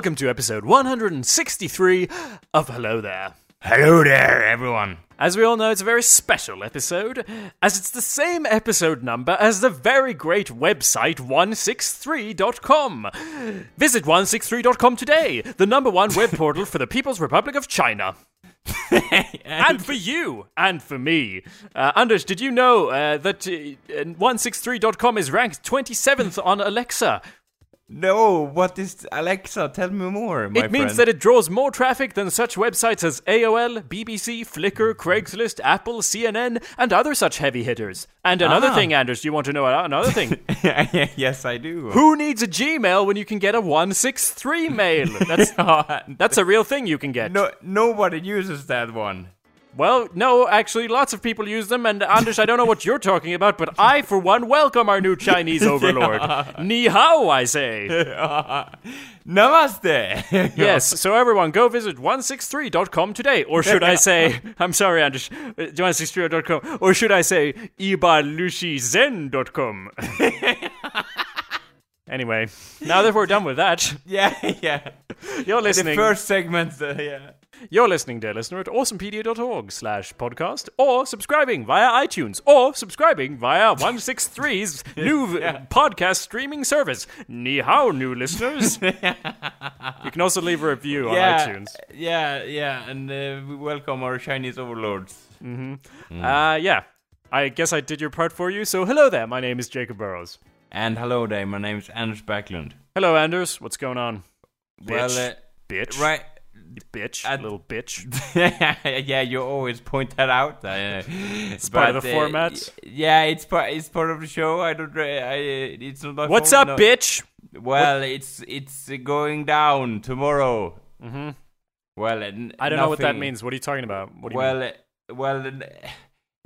Welcome to episode 163 of Hello There. Hello there, everyone. As we all know, it's a very special episode, as it's the same episode number as the very great website 163.com. Visit 163.com today, the number one web portal for the People's Republic of China. and for you, and for me. Uh, Anders, did you know uh, that uh, 163.com is ranked 27th on Alexa? No, what is Alexa? Tell me more, my It means friend. that it draws more traffic than such websites as AOL, BBC, Flickr, Craigslist, Apple, CNN, and other such heavy hitters. And another Ah. thing, Anders, do you want to know another thing? yes, I do. Who needs a Gmail when you can get a 163 mail? That's that's a real thing you can get. no, nobody uses that one. Well, no, actually, lots of people use them, and Anders, I don't know what you're talking about, but I, for one, welcome our new Chinese overlord. Ni hao, I say. Namaste. Yes, so everyone, go visit 163.com today. Or should I say, I'm sorry, Anders, 163.com. Or should I say, ibalushizen.com. anyway, now that we're done with that, yeah, yeah. you're The listening. first segment, uh, yeah. You're listening, dear listener, at awesomepedia.org slash podcast, or subscribing via iTunes, or subscribing via 163's new podcast streaming service. Ni hao, new listeners. you can also leave a review on yeah, iTunes. yeah, yeah, and uh, we welcome our Chinese overlords. Uh, yeah. I guess I did your part for you. So, hello there. My name is Jacob Burrows. And hello there, my name is Anders Backlund. Hello, Anders. What's going on? Bitch. Well, uh, bitch. right. Bitch. at- little bitch. yeah, you always point that out. Uh, it's part of the format. Yeah, it's part. It's part of the show. I don't. I. It's not. What's up, no. bitch? Well, it's it's going down tomorrow. Mm-hmm. Well, n- I don't know what that means. What are you talking about? What do you mean? Well, uh, well, n-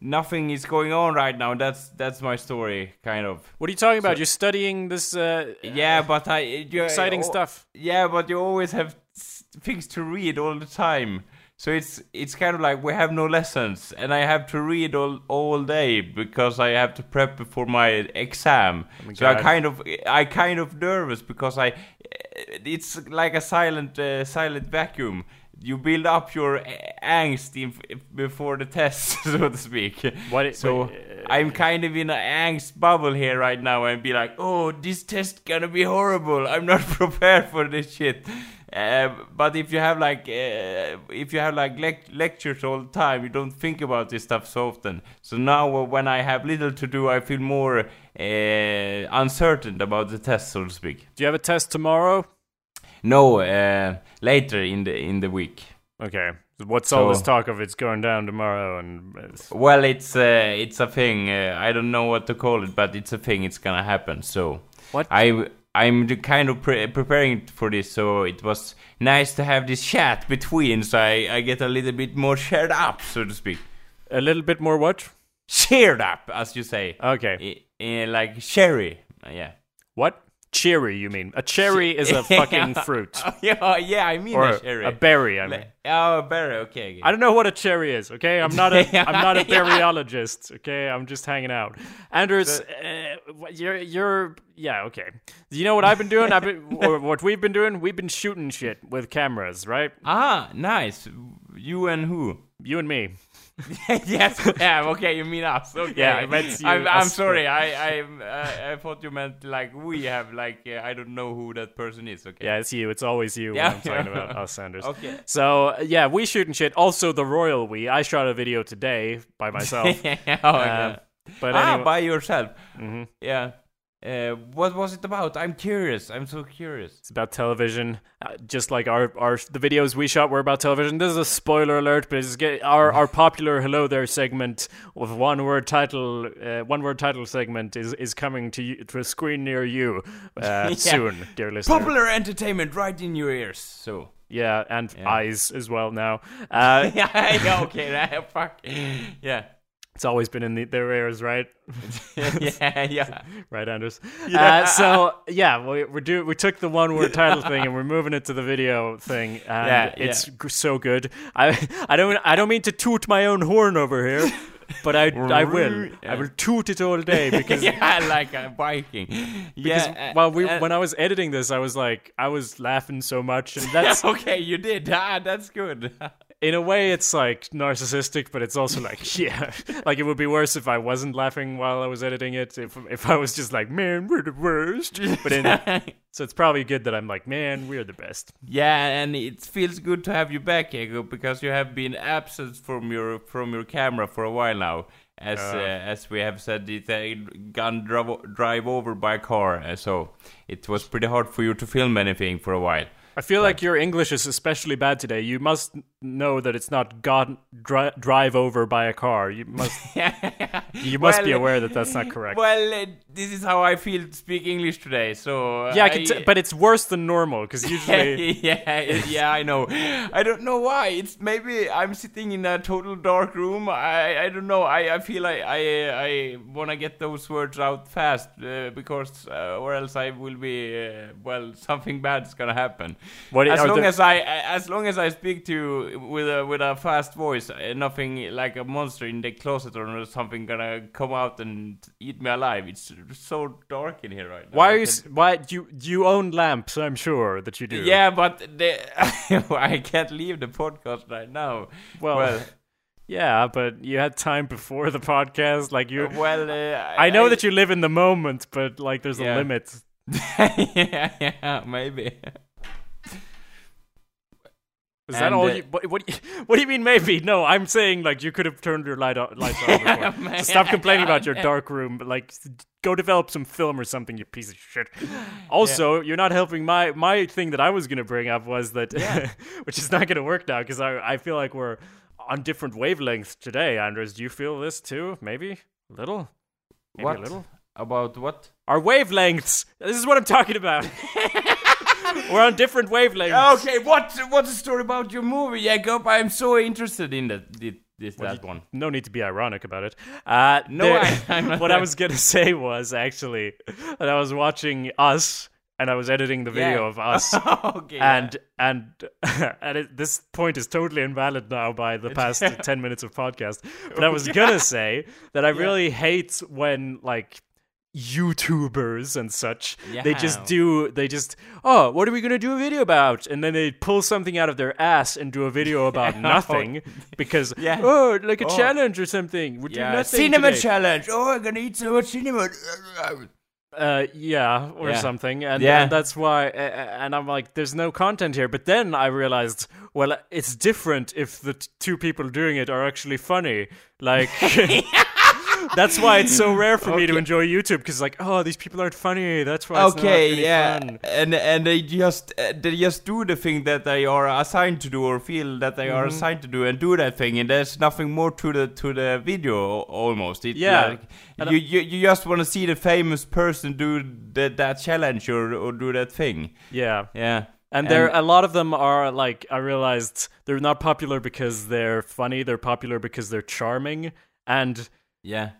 nothing is going on right now. That's that's my story, kind of. What are you talking about? You're studying this uh, Yeah, but I. You, exciting oh, stuff. Yeah, but you always have things to read all the time. So it's it's kind of like we have no lessons, and I have to read all all day because I have to prep before my exam. so I kind of I kind of nervous because I it's like a silent uh, silent vacuum. You build up your angst in, before the test, so to speak. What it- so wait, I'm kind of in an angst bubble here right now and be like, oh, this test gonna be horrible. I'm not prepared for this shit. Uh, but if you have like uh, if you have like lec- lectures all the time, you don't think about this stuff so often. So now uh, when I have little to do, I feel more uh, uncertain about the test, so to speak. Do you have a test tomorrow? No, uh, later in the in the week. Okay. What's all this talk of it's going down tomorrow and it's- Well, it's uh, it's a thing. Uh, I don't know what to call it, but it's a thing. It's gonna happen. So What? I I'm kind of pre- preparing for this. So it was nice to have this chat between, so I, I get a little bit more shared up, so to speak. a little bit more what? Shared up, as you say. Okay. I, I, like cherry. Uh, yeah. What? Cherry, you mean? A cherry is a fucking fruit. yeah, yeah. I mean Or a cherry. a berry, I mean. Oh, a berry. Okay. I don't know what a cherry is, okay? I'm not a. I'm not a berryologist, okay? I'm just hanging out. Anders, uh, you're you're yeah, okay. You know what I've been doing? I've been or what we've been doing? We've been shooting shit with cameras, right? Ah, nice. You and who? You and me. yes, yeah, okay, you mean us. Okay. Yeah, I meant you, I'm, I'm sorry. I, I, I, I thought you meant like we have like uh, I don't know who that person is. Okay. Yeah, it's you. It's always you Yeah. when I'm talking about us, Sanders. Okay. So uh, yeah, we shooting shit. Also, the royal we. I shot a video today by myself. oh, Uh, but ah, anyway, by yourself. Mhm. Yeah. Uh, what was it about? I'm curious. I'm so curious. It's about television, uh, just like our, our the videos we shot were about television. This is a spoiler alert, but it's get, our our popular "Hello There" segment with one word title, uh, one word title segment is is coming to you to a screen near you uh, soon, dear listener. Popular entertainment right in your ears. So. yeah, and eyes as well now. Uh, yeah. yeah. Okay. Fuck. Yeah. It's always been in the, their ears, right? yeah. Yeah. right, Anders. Uh, so yeah, we we do we took the one word title thing and we're moving it to the video thing, and Yeah, it's g so good. I I don't I don't mean to toot my own horn over here, but I I will. I will toot it all day because yeah, like a Viking. because yeah. well, we uh, when I was editing this, I was like I was laughing so much, and that's okay, you did. Ah, that's good. In a way it's like narcissistic, but it's also like yeah, like it would be worse if I wasn't laughing while I was editing it. If if I was just like man, we're the worst. But in, so it's probably good that I'm like man, we're the best. yeah, and it feels good to have you back, Ego, because you have been absent from your from your camera for a while now. As Uh. uh, as we have said, it uh, got drive, drive over by car, uh, so it was pretty hard for you to film anything for a while. I feel like your English is especially bad today. You must know that it's not got dri- drive over by a car. You must you must be aware that that's not correct. Well, uh, this is how I feel speak English today. So yeah, I can t- but it's worse than normal because usually yeah, yeah, I know. I don't know why. It's maybe I'm sitting in a total dark room. I I don't know. I, I feel like I I want to get those words out fast uh, because uh, or else I will be uh, well something bad's gonna happen. What as long as I as long as I speak to with a with a fast voice, uh, nothing like a monster in the closet or something gonna come out and eat me alive. It's so dark in here right now. why I are you can't- why you you own lamps? I'm sure that you do. yeah, but the, I can't leave the podcast right now. Well, well, yeah, but you had time before the podcast. Like you, well uh, I know that you live in the moment, but like there's Yeah. a limit. yeah, yeah, maybe. Is that all? uh, you, what, what, what do you mean? Maybe no. I'm saying like you could have turned your light on, lights on before. man. So stop complaining about your dark room. But like, go develop some film or something. You piece of shit. Also, you're not helping my my thing that I was gonna bring up was that, which is not gonna work now because I I feel like we're on different wavelengths today. Anders, do you feel this too? Maybe a little. Maybe What a little. about what? Our wavelengths. This is what I'm talking about. We're on different wavelengths. Okay, what what's the story about your movie, Jacob? I'm so interested in that. This, this that one. No need to be ironic about it. Uh, No, there- I- I'm not- what I was gonna say was actually that I was watching Us and I was editing the video Yeah. of Us. okay. yeah. And and and it, this point is totally invalid now by the past ten minutes of podcast. But I was gonna say that I really hate when like YouTubers and such they just do they just oh what are we gonna do a video about and then they pull something out of their ass and do a video about nothing because Yeah. oh like a Oh. challenge or something doing yeah, nothing cinema today. challenge. Oh, I'm gonna eat so much cinema. uh yeah or Yeah. something and, Yeah. and that's why uh, and i'm like there's no content here but then i realized well it's different if the t- two people doing it are actually funny like that's why it's so rare for me to enjoy youtube because like oh these people aren't funny that's why it's okay, yeah, fun. and and they just uh, they just do the thing that they are assigned to do or feel that they Mm-hmm. are assigned to do and do that thing, and there's nothing more to the to the video almost. It, Yeah. like, you, you you just want to see the famous person do that that challenge or or do that thing. yeah Yeah, And there, a lot of them are like I realized they're not popular because they're funny. They're popular because they're charming, and yeah.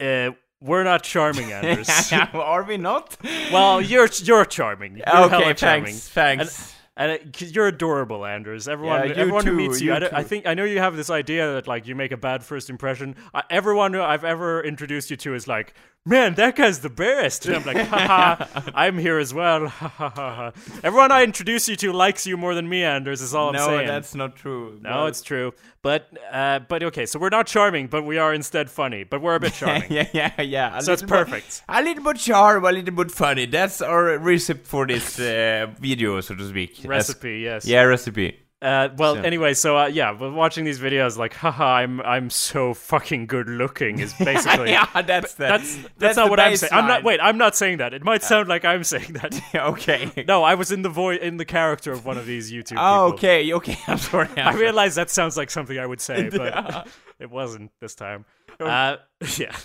uh, we're not charming, Anders. are we not? well, you're you're charming. You're okay, hella charming. thanks, thanks. And it, 'cause you're adorable, Anders. Everyone, Yeah, everyone who meets you, you I, I think I know you have this idea that like you make a bad first impression. Uh, everyone who I've ever introduced you to is like, "Man, that guy's the best." And I'm like, "Haha, I'm here as well." Ha, ha, ha, ha. Everyone I introduce you to likes you more than me, Anders. Is all I'm saying. no, that's not true. no, it's true. But uh, but okay, so we're not charming, but we are instead funny. But we're a bit charming. yeah, yeah, yeah. A So it's perfect. a little bit charm, a little bit funny. That's our recipe for this uh, video, so to speak. As- Recipe, yes. yeah, recipe. Uh, well, anyway, so uh, yeah, we're watching these videos like, haha, I'm I'm so fucking good looking is basically. yeah, that's the, That's that's, not the what I'm saying. I'm not. Wait, I'm not saying that. It might sound like I'm saying that. okay. no, I was in the voice in the character of one of these YouTube. Oh, people. okay, okay. I'm sorry. I realize that sounds like something I would say, but it wasn't this time. Uh, yeah.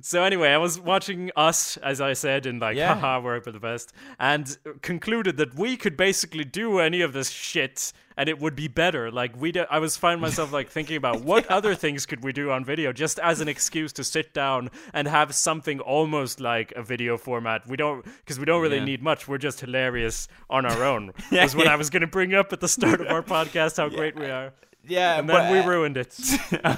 So anyway, I was watching Us, as I said, and like, Yeah. haha, we're the best, and concluded that we could basically do any of this shit, and it would be better. Like we, I was finding myself like thinking about what other things could we do on video, just as an excuse to sit down and have something almost like a video format. We don't, because we don't really Yeah. need much. We're just hilarious on our own. Yeah, was what yeah. I was going to bring up at the start of our podcast. How great we are. yeah, And then but, we uh, ruined it.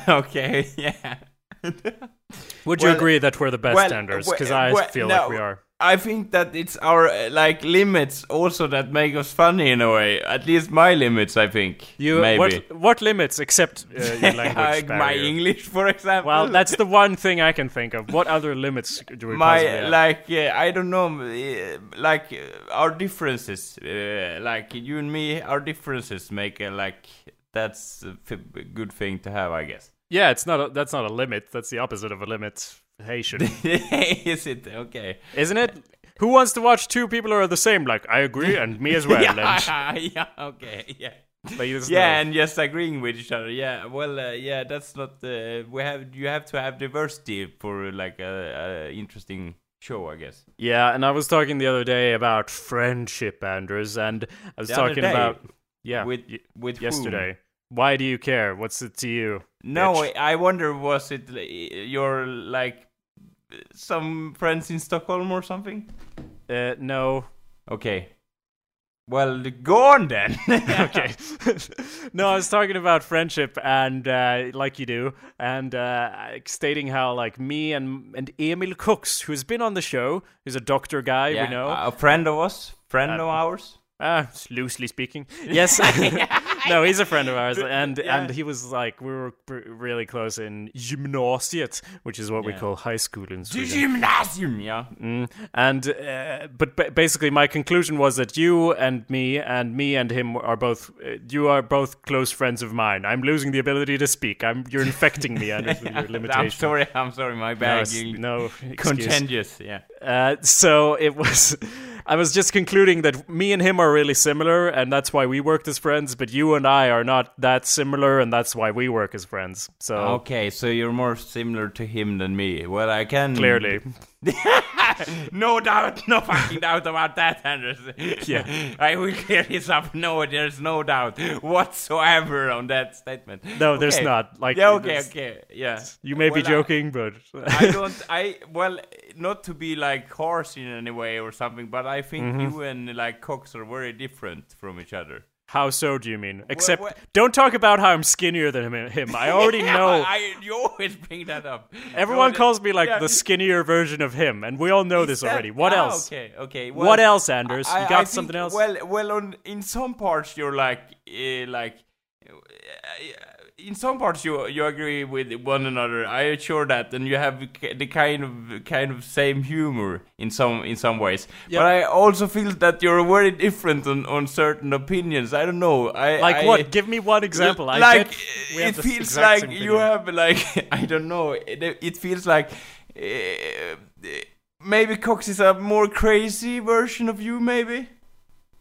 okay, yeah. Would you Well, agree that we're the best well, well, Because I well, feel no. like we are. I think that it's our uh, like limits also that make us funny in a way. At least my limits, I think. You maybe what what limits except uh, your language like my? English, for example. Well, that's the one thing I can think of. What other limits do we my have? like uh, I don't know, uh, like uh, our differences, like you and me, our differences make like that's a good thing to have, I guess. Yeah, it's not. A, that's not a limit. That's the opposite of a limitation, Is it okay? isn't it? Who wants to watch two people who are the same? Like I agree, and me as well. and, yeah, yeah, okay, yeah. like, yeah, no- and just agreeing with each other. Yeah, well, uh, yeah, that's not. Uh, we have you have to have diversity for like a, a interesting show, I guess. yeah. And I was talking the other day about friendship, Anders, and I was The talking about yeah with with whom? Why do you care? What's it to you? No, bitch? I I wonder was it your like some friends in Stockholm or something? Uh, no. Okay. Well, go on then. okay. no, I was talking about friendship and uh, like you do, and uh, stating how like me and and Emil Cox, who's been on the show, who's a doctor guy, Yeah, we know. a friend of us, friend Uh, of ours. Uh, loosely speaking, yes. No, he's a friend of ours, and Yeah. and he was like we were really close in gymnasiet, which is what we call high school in Sweden. Gymnasium, yeah. Mm. And uh, but ba- basically, my conclusion was that you and me and me and him are both uh, you are both close friends of mine. I'm losing the ability to speak. I'm you're infecting me with your limitation. I'm sorry, I'm sorry, my No, bad. no excuse. Contentious, yeah. Uh, so it was. I was just concluding that me and him are really similar, and that's why we worked as friends. But you and I are not that similar, and that's why we work as friends. So Okay, so you're more similar to him than me. Well, I can clearly, no doubt, no fucking doubt about that, Anders. Yeah. I will clear this up. No, there's no doubt whatsoever on that statement. no, there's not. Like, Yeah, okay, okay, yeah. You may be Well, I- joking, but I don't. I well, not to be like harsh in any way or something, but I think Mm-hmm. you and like Cox are very different from each other. How so? Do you mean? Except, what- don't talk about how I'm skinnier than him. I already Yeah, know. I, you always bring that up. Everyone No, calls me like yeah. the skinnier version of him, and we all know this that- already. What ah, else? Okay, okay. what else, Anders? I- you I got think- something else? Well, well, on in some parts you're like, uh, like, uh, in some parts you you agree with one another. I assure that, and you have the kind of kind of same humor in some in some ways. Yeah. But I also feel that you're very different on, on certain opinions. I don't know. I like I- what? Give me one example. I like it feels like you have like I don't know. It, it feels like uh, maybe Cox is a more crazy version of you. Maybe.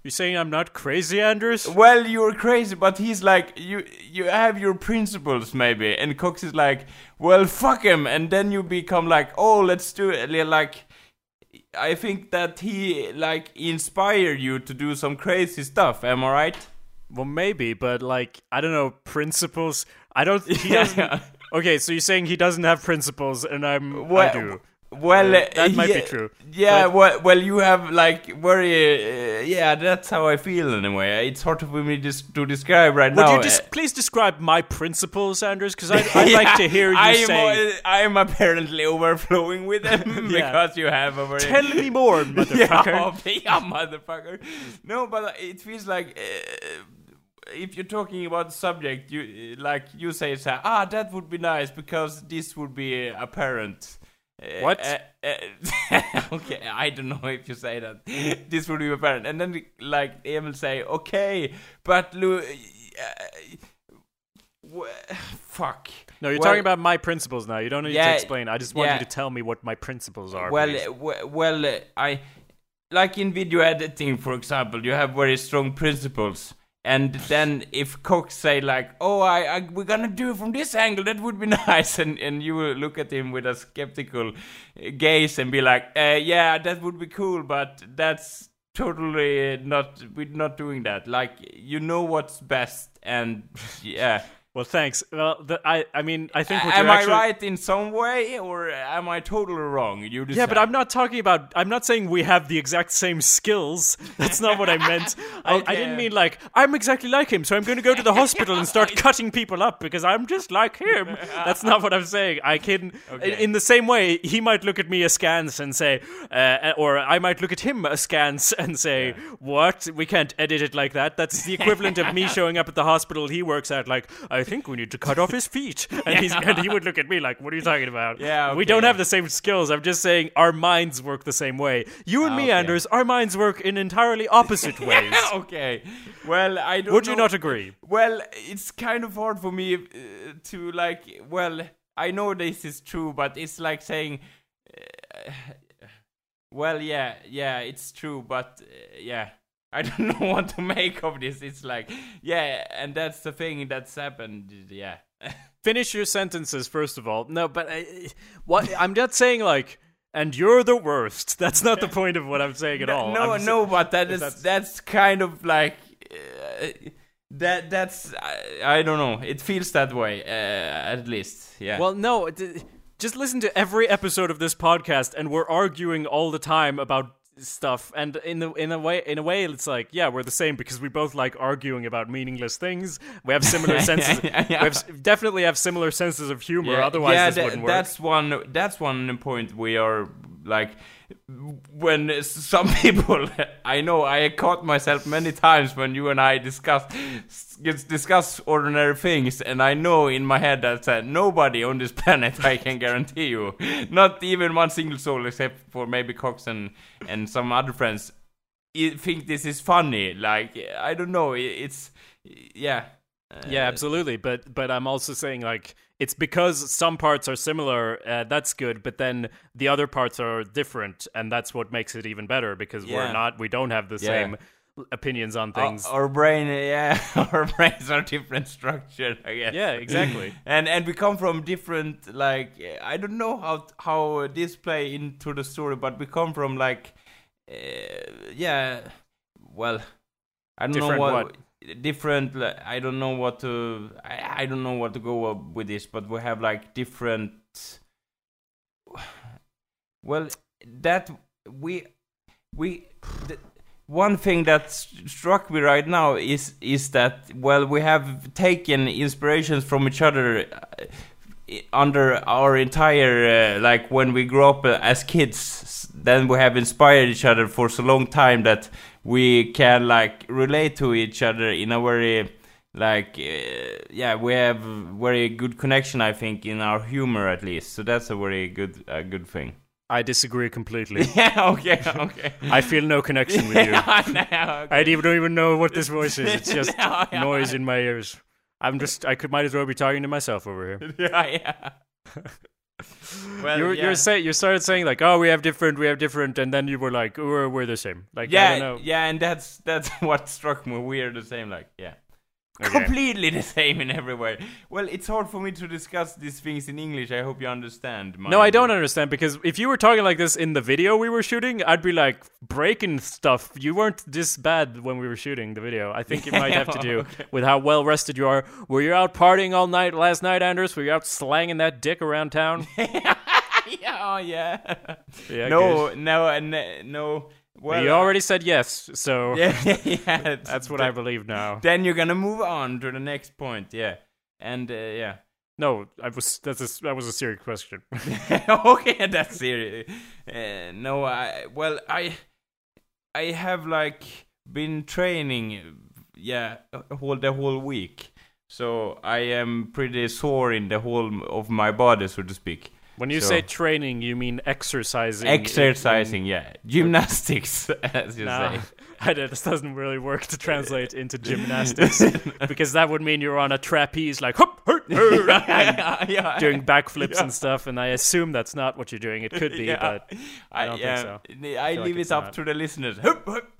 You're saying I'm not crazy, Anders? Well, you're crazy, but he's like you. You have your principles, maybe, and Cox is like, well, fuck him, and then you become like, oh, let's do it. Like, I think that he like inspired you to do some crazy stuff. Am I right? Well, maybe, but like I don't know principles. I don't. He doesn't. Okay, so you're saying he doesn't have principles, and I'm. Well, I do. Well, Uh, that might be true. Yeah, But- well, well, you have like very, uh, yeah, that's how I feel anyway. It's hard for me just to describe right Would now. Would you just uh, please describe my principles, Anders? Because I'd, I'd like to hear you I say. am, I am apparently overflowing with them Yeah. because you have a very. Tell me more, motherfucker. Yeah, yeah, motherfucker. No, but it feels like. Uh, if you're talking about the subject, you uh, like you say, it's like, ah, that would be nice because this would be uh, apparent. What? uh, uh, okay, I don't know if you say that. this would be apparent, and then like Emil say, okay, but Lou. fuck. No, you're Well- talking about my principles now. You don't need to explain. I just want yeah. you to tell me what my principles are. Well, please. well, I like in video editing, for example, you have very strong principles. And then if Cox say like, "Oh, I, I we're gonna do it from this angle, that would be nice," and and you will look at him with a skeptical gaze and be like, uh, "Yeah, that would be cool, but that's totally not we're not doing that. Like, you know what's best, and yeah." Well, thanks. Well, the, I, I mean, I think what am I actually, right in some way, or am I totally wrong? You decide. Yeah, but I'm not talking about. I'm not saying we have the exact same skills. That's not what I meant. I, I didn't mean like I'm exactly like him, so I'm going to go to the hospital and start cutting people up because I'm just like him. That's not what I'm saying. I can. Okay. In the same way, he might look at me askance and say, uh, or I might look at him askance and say, "What? We can't edit it like that." That's the equivalent of me showing up at the hospital he works at, like, "I think we need to cut off his feet," and, he's, and he would look at me like, "What are you talking about?" Yeah, we don't have the same skills. I'm just saying our minds work the same way. You and Ah, me, okay. Anders, our minds work in entirely opposite ways. okay. Well, I don't. Would you not agree? Well, it's kind of hard for me uh, to like. Well, I know this is true, but it's like saying. Uh, well, yeah, yeah, it's true, but uh, yeah, I don't know what to make of this. It's like, yeah, and that's the thing that's happened. Yeah. Finish your sentences first of all. No, but I, what I'm not saying like, and you're the worst. That's not the point of what I'm saying at all. No, I'm no, but that is that's- that's, kind of like uh, that. That's I, I don't know. It feels that way, uh, at least. Yeah. Well, no, just listen to every episode of this podcast, and we're arguing all the time about stuff. And in the in a way, in a way, it's like, yeah, we're the same because we both like arguing about meaningless things. We have similar senses. yeah, yeah. We have, definitely have similar senses of humor. Otherwise, yeah, this tha- wouldn't work. that's one. That's one point we are like when some people. I know I caught myself many times when you and I discuss s- discuss ordinary things, and I know in my head that uh, nobody on this planet, I can guarantee you, not even one single soul, except for maybe Cox and and some other friends, think this is funny. Like I don't know. It's yeah. Yeah, Uh, absolutely. But but I'm also saying like it's because some parts are similar. Uh, that's good, but then the other parts are different, and that's what makes it even better because Yeah. we're not. We don't have the Yeah. same opinions on things. Our, our brain, yeah, our brains are different structure, I guess. Yeah, exactly. and and we come from different, like I don't know how how this play into the story, but we come from like, uh, yeah, well, I don't Different know what? different. like, I don't know what to. I, I don't know what to go up with this, but we have like different. Well, that we we. The, one thing that struck me right now is is that well we have taken inspirations from each other uh, under our entire uh, like when we grew up uh, as kids. Then we have inspired each other for so long time that we can like relate to each other in a very like uh, yeah we have very good connection i think in our humor at least. So that's a very good a good thing I disagree completely. yeah okay okay I feel no connection with you. No, okay. I even don't even know what this voice is. It's just No, yeah. noise in my ears. I'm just. I could might as well be talking to myself over here. yeah, yeah. well, you're yeah. you're say you started saying like, oh, we have different, we have different, and then you were like, we're we're the same. Like, I yeah, don't know. yeah, and that's that's what struck me. We're the same, like, yeah, Okay. completely the same in every way. Well, it's hard for me to discuss these things in English. I hope you understand. No, I don't understand because if you were talking like this in the video we were shooting, I'd be like breaking stuff. You weren't this bad when we were shooting the video. I think it might have to do Okay. with how well rested you are. Were you out partying all night last night, Anders? Were you out slanging that dick around town? yeah, oh, yeah. Yeah, no, no, uh, no. Well, you already said yes, so Yeah, yeah. that's what I believe now. Then you're gonna move on to the next point. Yeah, and uh, yeah. No, I was that's a, that was a serious question. okay, that's serious. Uh, no, I well, I I have like been training, yeah, whole the whole week, so I am pretty sore in the whole of my body, so to speak. When you So- say training, you mean exercising? in- Exercising, yeah, gymnastics, as you Nah, say. I this doesn't really work to translate into gymnastics because that would mean you're on a trapeze, like hop, hop, yeah, doing backflips Yeah. and stuff. And I assume that's not what you're doing. It could be, but I don't think yeah, so. I like leave it's it up not. to the listeners.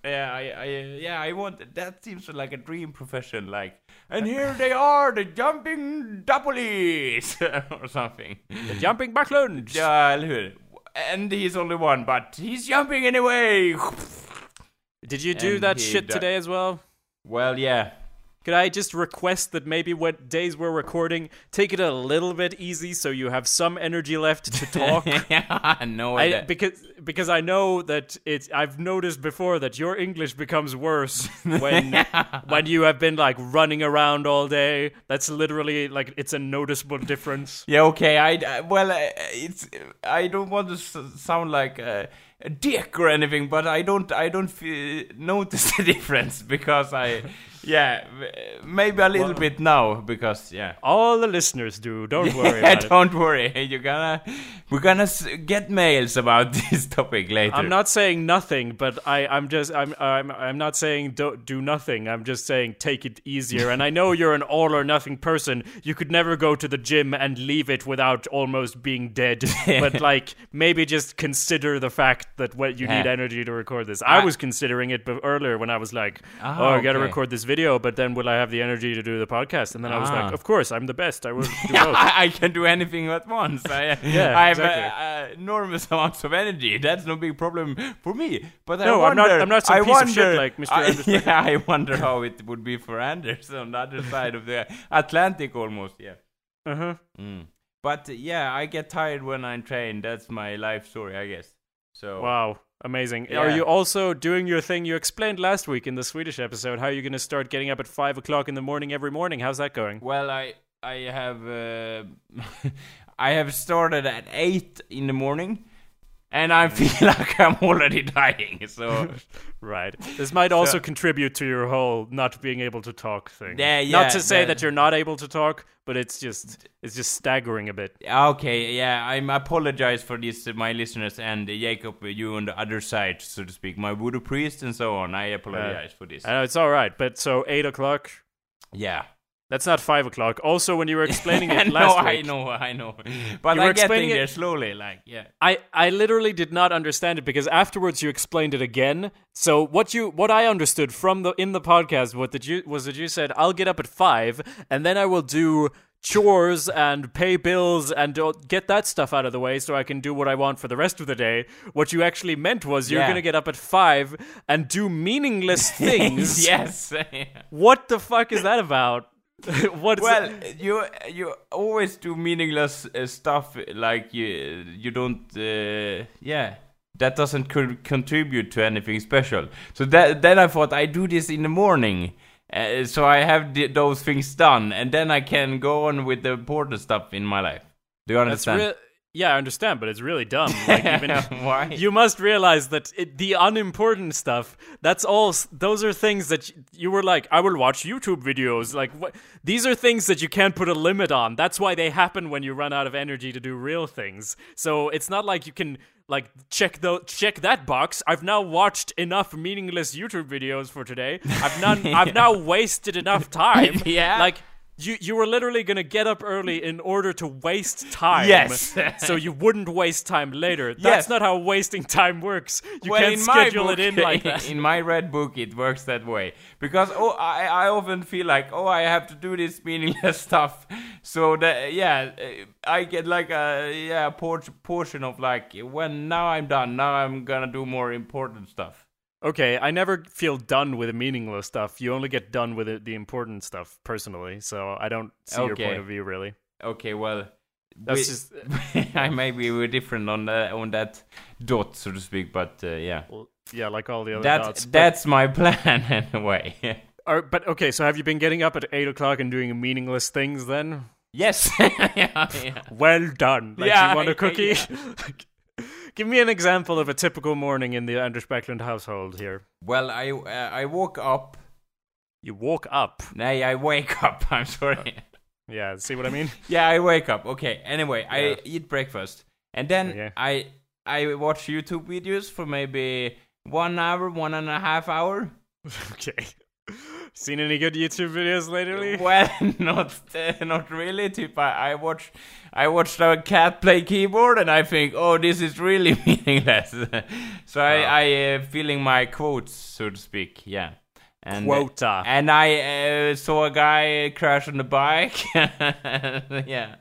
Yeah, I, I, yeah, I want. That seems like a dream profession. Like, and here they are, the jumping doublies or something. the jumping Backlund. Ja, eller hur? And he's only one, but he's jumping anyway. Did you do And that shit today as well? Well, yeah. Could I just request that maybe what days we're recording, take it a little bit easy so you have some energy left to talk? yeah, no, I, that- because because I know that it's I've noticed before that your English becomes worse when when you have been like running around all day. That's literally like it's a noticeable difference. Yeah, okay. I well, uh, it's I don't want to sound like a, a dick or anything, but I don't I don't feel, notice the difference because I yeah maybe a little bit now because yeah. All the listeners do. Don't worry Yeah, don't worry. You're gonna we're gonna get mails about this topic later. I'm not saying nothing, but I, I'm just I'm I'm I'm not saying do do nothing. I'm just saying take it easier. And I know you're an all or nothing person. You could never go to the gym and leave it without almost being dead. but like maybe just consider the fact that what you need energy to record this. I I- was considering it earlier when I was like, Ah, oh, I got to okay. record this video, but then will I have the energy to do the podcast? And then I was Ah. like, of course, I'm the best. I will do both. I, I can do anything at once. I, Yeah, I have exactly. uh, uh, enormous amounts of energy. That's no big problem for me. But I No, I'm not- I'm not some I piece of wonder, shit like Mr. I, Anders Yeah, I wonder how it would be for Anders on the other side of the Atlantic, almost. Yeah. Uh huh. Mm. But uh, yeah, I get tired when I train. That's my life story, I guess. So Wow, amazing. Yeah. Are you also doing your thing you explained last week in the Swedish episode? How are you're going to start getting up at five o'clock in the morning every morning? How's that going? Well, I I have uh, I have started at eight in the morning, and I feel like I'm already dying. So Right. This might also contribute to your whole not being able to talk thing. Yeah, yeah, Not to say that- that you're not able to talk, but it's just it's just staggering a bit. okay, yeah, I apologize for this, uh, my listeners, and uh, Jacob, uh, you on the other side, so to speak, my voodoo priest and so on. I apologize for this. I know it's all right, but so eight o'clock. yeah. That's not five o'clock. Also, when you were explaining it last night, no, last I know, I know, but You were I'm getting explaining it- there slowly. Like, yeah. I, I literally did not understand it because afterwards you explained it again. So what you what I understood from the in the podcast what did you was that you said I'll get up at five and then I will do chores and pay bills and get that stuff out of the way so I can do what I want for the rest of the day. What you actually meant was you're Yeah. gonna get up at five and do meaningless things. yes. What the fuck is that about? What's well, you you always do meaningless uh, stuff like you you don't uh, yeah that doesn't co- contribute to anything special. So that then I thought I do this in the morning. Uh, so I have th- those things done, and then I can go on with the important stuff in my life. Do you that's understand? Yeah, I understand, but it's really dumb. Like even Why? you must realize that it, the unimportant stuff that's all those are things that y- you were like i will watch youtube videos like what these are things that you can't put a limit on that's why they happen when you run out of energy to do real things so it's not like you can like check the check that box i've now watched enough meaningless youtube videos for today i've none i've now wasted enough time Yeah. like you, you were literally gonna get up early in order to waste time. Yes. so you wouldn't waste time later. That's Yes. not how wasting time works. You well, can't schedule book, it in like that. in my red book, it works that way because oh, I I often feel like oh, I have to do this meaningless stuff. So that yeah, uh, I get like a yeah por- portion of like when now I'm done. Now I'm gonna do more important stuff. Okay, I never feel done with the meaningless stuff. You only get done with it, the important stuff personally. So I don't see your point of view really. Okay, well. That's we- just I maybe we're different on the, on that dot, so to speak, but uh, yeah, well, yeah, like all the other that dots. But- that's my plan anyway. are- but okay, so have you been getting up at eight o'clock and doing meaningless things then? yes, yeah, yeah. Well done. Like, Yeah, you want a yeah, cookie? Give me an example of a typical morning in the Anders Backlund household here. Well, I uh, I woke up. You woke up. Nay, I wake up. I'm sorry. Yeah, see what I mean? yeah, I wake up. Okay. Anyway, Yeah. I eat breakfast, and then Okay. I I watch YouTube videos for maybe one hour, one and a half hour. okay. Seen any good YouTube videos lately? Well, not uh, not really. Typ, I, I watch I watched a cat play keyboard, and I think, oh, this is really meaningless. so I Wow. I uh, feeling my quotes, so to speak. Yeah. And, Quota. And I uh, saw a guy crash on the bike. yeah.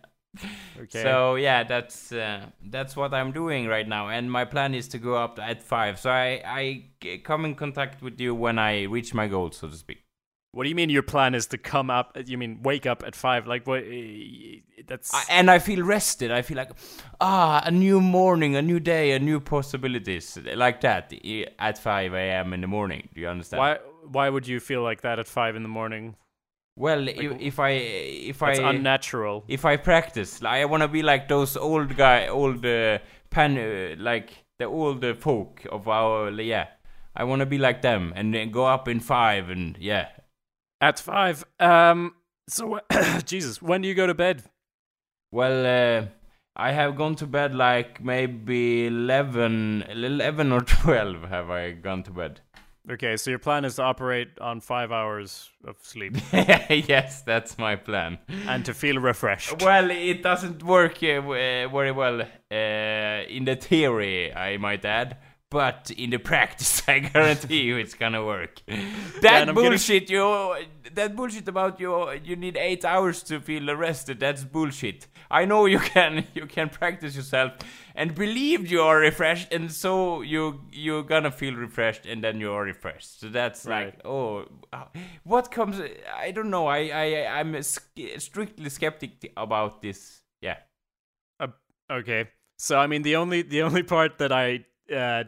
Okay. So yeah, that's uh, that's what I'm doing right now, and my plan is to go up at five. So I I come in contact with you when I reach my goal, so to speak. What do you mean your plan is to come up? You mean wake up at five? Like what? eh, That's I, and I feel rested. I feel like, ah, a new morning, a new day, a new possibilities, like that at 5 a.m. in the morning. Do you understand? why. Why would you feel like that at five in the morning? Well, if, if I if I unnatural. if I practice, like, I want to be like those old guy, old uh, pan, uh, like the old uh, folk of our yeah. I want to be like them and then go up in five and yeah. At five. Um. So, Jesus, when do you go to bed? Well, uh, I have gone to bed like maybe 11, 11 or 12 have I gone to bed. Okay, so your plan is to operate on five hours of sleep yes, that's my plan. and to feel refreshed. Well, it doesn't work uh, uh, very well uh, in the theory, I might add. But in the practice, I guarantee you it's gonna work. That getting- bullshit, you that bullshit about you you need eight hours to feel arrested. That's bullshit. I know you can you can practice yourself and believe you are refreshed, and so you you're gonna feel refreshed, and then you are refreshed. So that's Right. like oh, uh, what comes? I don't know. I I I'm strictly skeptic about this. Yeah. Okay, so I mean, the only the only part that I uh,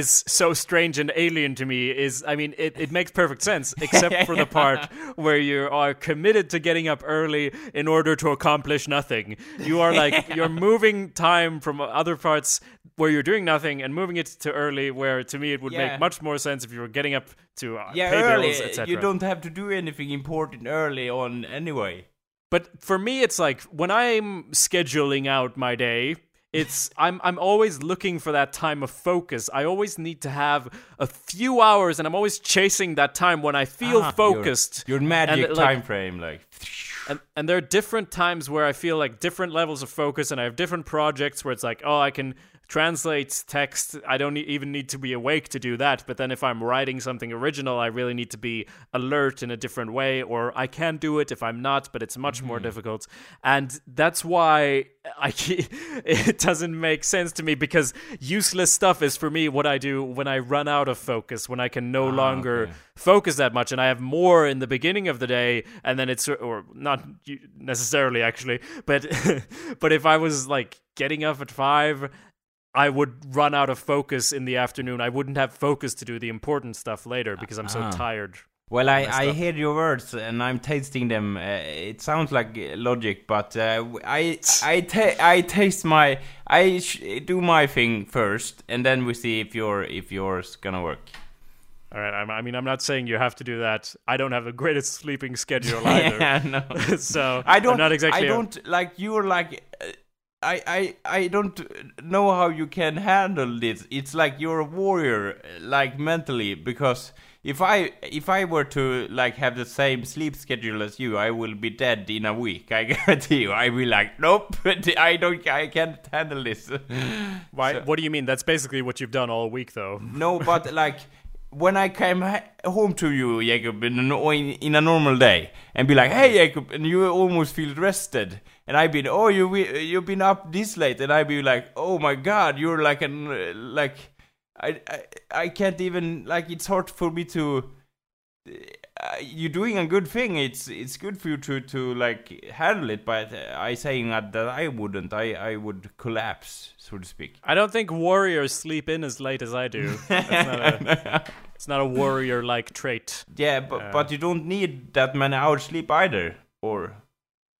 is so strange and alien to me is, I mean, it, it makes perfect sense, except for the part where you are committed to getting up early in order to accomplish nothing. You are like you're moving time from other parts where you're doing nothing and moving it to early, where to me it would Yeah. make much more sense if you were getting up to uh, Yeah, pay early. bills, etc. You don't have to do anything important early on anyway. But for me, it's like when I'm scheduling out my day, it's I'm I'm always looking for that time of focus. I always need to have a few hours, and I'm always chasing that time when I feel Ah, focused. Your, your magic And, like, time frame, like. and, and there are different times where I feel like different levels of focus, and I have different projects where it's like, oh, I can translate text. I don't even need to be awake to do that. But then if I'm writing something original, I really need to be alert in a different way, or I can do it if I'm not, but it's much more mm-hmm. difficult. And that's why I it doesn't make sense to me because useless stuff is for me what I do when I run out of focus, when I can no ah, longer okay. focus that much and I have more in the beginning of the day and then it's or not necessarily actually but but if I was like getting up at 5 I would run out of focus in the afternoon I wouldn't have focus to do the important stuff later because I'm so Ah. tired Well, I, I hear your words and I'm tasting them. Uh, it sounds like uh, logic, but uh, I I ta- I taste my I sh- do my thing first, and then we see if your if yours gonna work. all right I mean I'm not saying you have to do that I don't have the greatest sleeping schedule either yeah, no. so I don't. I'm not exactly I a- don't like you're like. I, I I don't know how you can handle this. It's like you're a warrior, like mentally, because if I if I were to like have the same sleep schedule as you, I will be dead in a week. I guarantee you. I will be like, nope, I don't, I can't handle this. why So- what do you mean that's basically what you've done all week though No, but like when I came home to you, Jacob, in a, in a normal day, and be like, "Hey, Jacob," and you almost feel rested, and I've been, "Oh, you you've been up this late," and I'd be like, "Oh my God, you're like an like." I, I I can't even like it's hard for me to uh, you're doing a good thing it's it's good for you to to like handle it but I saying that, that I wouldn't I I would collapse so to speak I don't think warriors sleep in as late as I do. That's a, it's not a warrior-like trait. Yeah, but Uh, but you don't need that many hours sleep either, or or is it?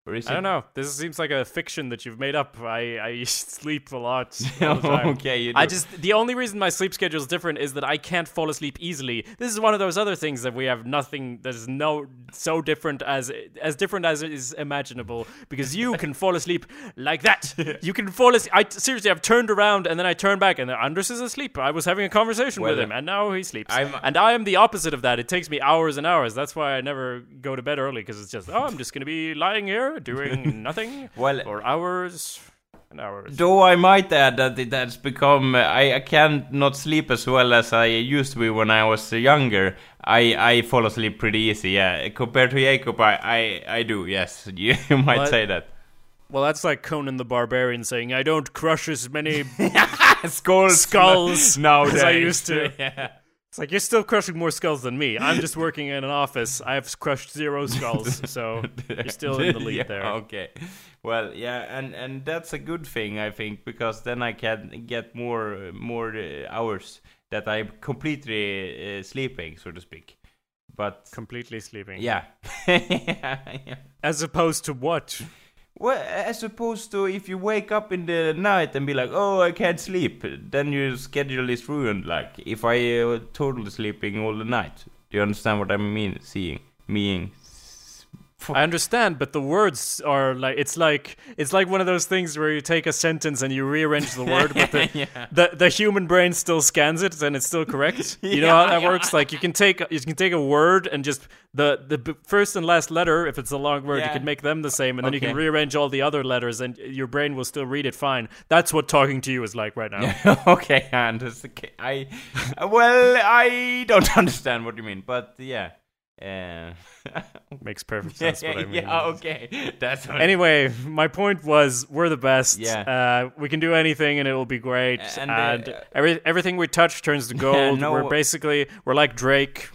I don't know. This seems like a fiction that you've made up. I, I sleep a lot. all the time. okay, you I just the only reason my sleep schedule is different is that I can't fall asleep easily. This is one of those other things that we have nothing that is no so different as as different as is imaginable because you can fall asleep like that. You can fall asleep. I seriously I've turned around and then I turn back and Anders is asleep. I was having a conversation with him and now he sleeps. I'm- and I am the opposite of that. It takes me hours and hours. That's why I never go to bed early because it's just oh I'm just gonna be lying here doing nothing Well- for hours and hours. Though I might add that it has become, I, I can not sleep as well as I used to be when I was younger. I, I fall asleep pretty easy, yeah. Compared to Jacob, I, I, I do, yes. You, might What? say that. Well, that's like Conan the Barbarian saying, "I don't crush as many Skulls. skulls nowadays. as I used to." yeah. It's like you're still crushing more skulls than me. I'm just working in an office. I've crushed zero skulls, so you're still in the lead Yeah, there. Okay. Well, yeah, and and that's a good thing I think because then I can get more more uh, hours that I'm completely uh, sleeping, so to speak. But Completely sleeping. yeah. yeah, yeah. As opposed to what? Well, as opposed to if you wake up in the night and be like, "Oh, I can't sleep," then your schedule is ruined. Like if I uh, totally sleeping all the night. Do you understand what I mean? Seeing, meaning. I understand, but the words are like it's like it's like one of those things where you take a sentence and you rearrange the word, but the Yeah. the, the human brain still scans it and it's still correct. You know how that yeah. works? Like you can take you can take a word and just the the b- first and last letter, if it's a long word, you can make them the same, and then you can rearrange all the other letters, and your brain will still read it fine. That's what talking to you is like right now. okay, and. I well, I don't understand what you mean, but yeah. Uh, Makes perfect sense. yeah, what I mean. yeah, okay. That's Anyway, my point was we're the best. Yeah. Uh, we can do anything and it will be great. And, And, uh, every, everything we touch turns to gold. no- we're basically we're like Drake.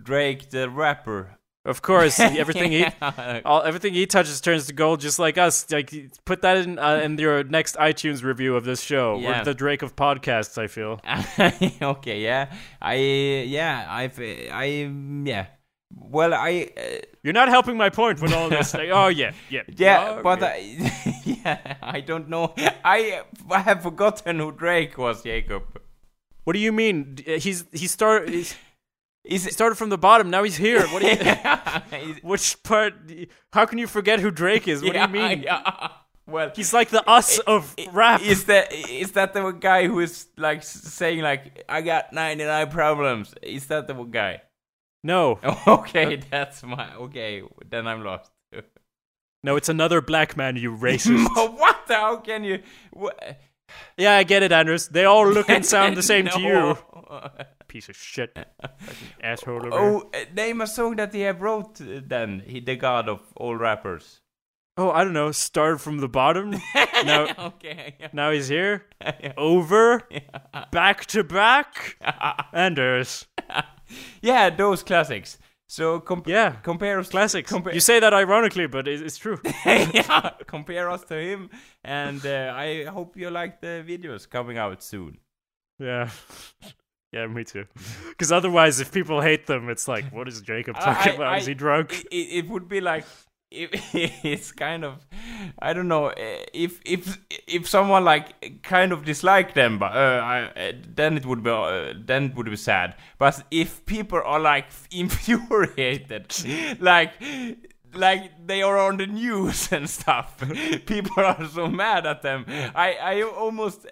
Drake the rapper. Of course, everything he all everything he touches turns to gold, just like us. Like put that in uh, in your next iTunes review of this show. Yeah. We're the Drake of podcasts. I feel. okay, yeah. I yeah, I've I yeah. Well, I uh, You're not helping my point with all this. like, oh yeah, yeah, yeah, Oh, but yeah. I yeah, I don't know. I I have forgotten who Drake was, Jacob. what do you mean? He's he started he's he started from the bottom. Now he's here. What do you? Is- Which part? How can you forget who Drake is? What yeah, do you mean? yeah. Well, He's like the us of rap. Is that is that the guy who is like saying like I got 99 problems? Is that the guy? No, Okay, that's my okay. Then I'm lost. no, it's another black man. You racist. what? the- How can you? Wha- yeah, I get it, Anders. They all look and sound the same to you. Piece of shit. Asshole. Here. Oh, uh, name a song that he have wrote. uh, Then he, the god of all rappers. oh, I don't know. Start from the bottom. now, okay. Now he's here. yeah. Over. Back to back. Anders. yeah, those classics. So comp- Yeah. compare us Classics. Compare, You say that ironically, but it- it's true. yeah, compare us to him, and uh, I hope you like the videos coming out soon. Yeah. Yeah, me too. Because otherwise, if people hate them, it's like, what is Jacob talking I- about? is he drunk? It, it would be like it's kind of I don't know uh, if if if someone like kind of dislike them, but uh, I, uh, then it would be uh, then it would be sad. But if people are like infuriated, like like they are on the news and stuff, people are so mad at them. I I almost.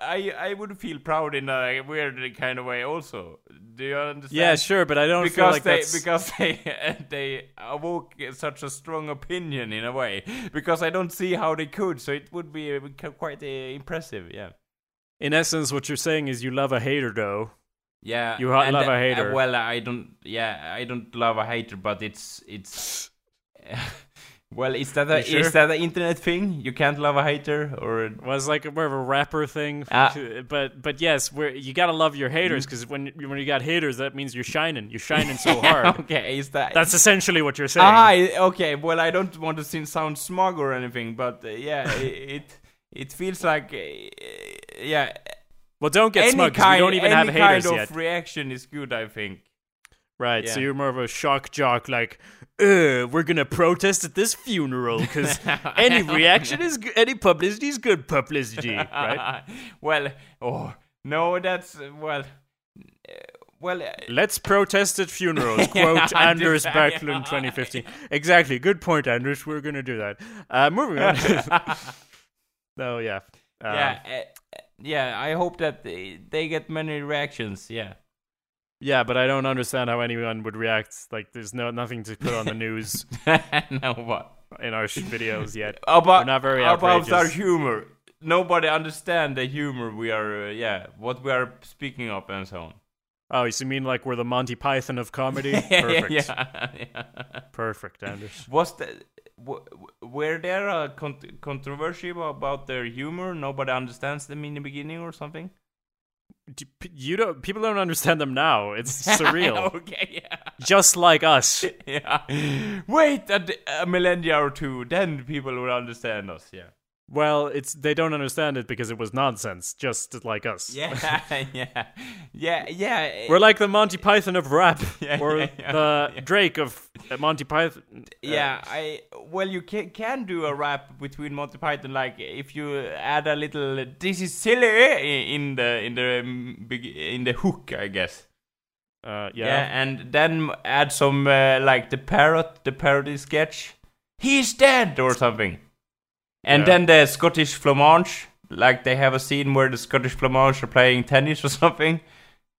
I I would feel proud in a weird kind of way also. Do you understand? Yeah, sure, but I don't feel because like they that's. because they they awoke such a strong opinion in a way because I don't see how they could so it would be quite uh, impressive yeah in essence, what you're saying is you love a hater, though. yeah You love a uh, hater. well I don't yeah I don't love a hater but it's it's well is that a sure? is that an internet thing you can't love a hater or was like more of a rapper thing, Ah. but but yes, where you gotta love your haters because when when you got haters, that means you're shining. You're shining so hard. okay is that That's essentially what you're saying. Ah, okay. Well, I don't want to seem sound smug or anything, but uh, yeah, it, it it feels like uh, yeah. well, don't get any smug. kind, we don't even have haters yet. Any kind yet. of reaction is good. I think. Right, so you're more of a shock jock, like, uh, we're gonna protest at this funeral because any reaction is g- any publicity is good publicity, right? well, oh no, that's well, uh, well. uh, Let's protest at funerals. Quote Anders Backlund, 2015. Exactly. Good point, Anders. We're gonna do that. Uh, moving on. oh yeah. Um, yeah, uh, uh, yeah. I hope that they, they get many reactions. Yeah. Yeah, but I don't understand how anyone would react. Like, there's no nothing to put on the news no, what? in our sh- videos yet. About We're not very about our humor. Nobody understand the humor we are. Uh, yeah, what we are speaking of and so on. Oh, you mean like we're the Monty Python of comedy? Perfect. yeah, yeah. Perfect, Anders. Was the w- w- were there a con- controversy about their humor? Nobody understands them in the beginning or something. You don't. People don't understand them now. It's surreal, okay, yeah. just like us. yeah. Wait a millennia or two, then people will understand us. Yeah. Well, it's they don't understand it because it was nonsense, just like us. Yeah, yeah, yeah, yeah. We're like the Monty Python of rap, Yeah, or yeah, yeah, the. Drake of uh, Monty Python. Uh, yeah, I well, you can can do a rap between Monty Python, like if you add a little "this is silly" in the in the um, in the hook, I guess. uh, Yeah, yeah. and then add some uh, like the parrot, the parody sketch. He's dead or something. And Yeah. then the Scottish Flamange, like they have a scene where the Scottish Flamange are playing tennis or something.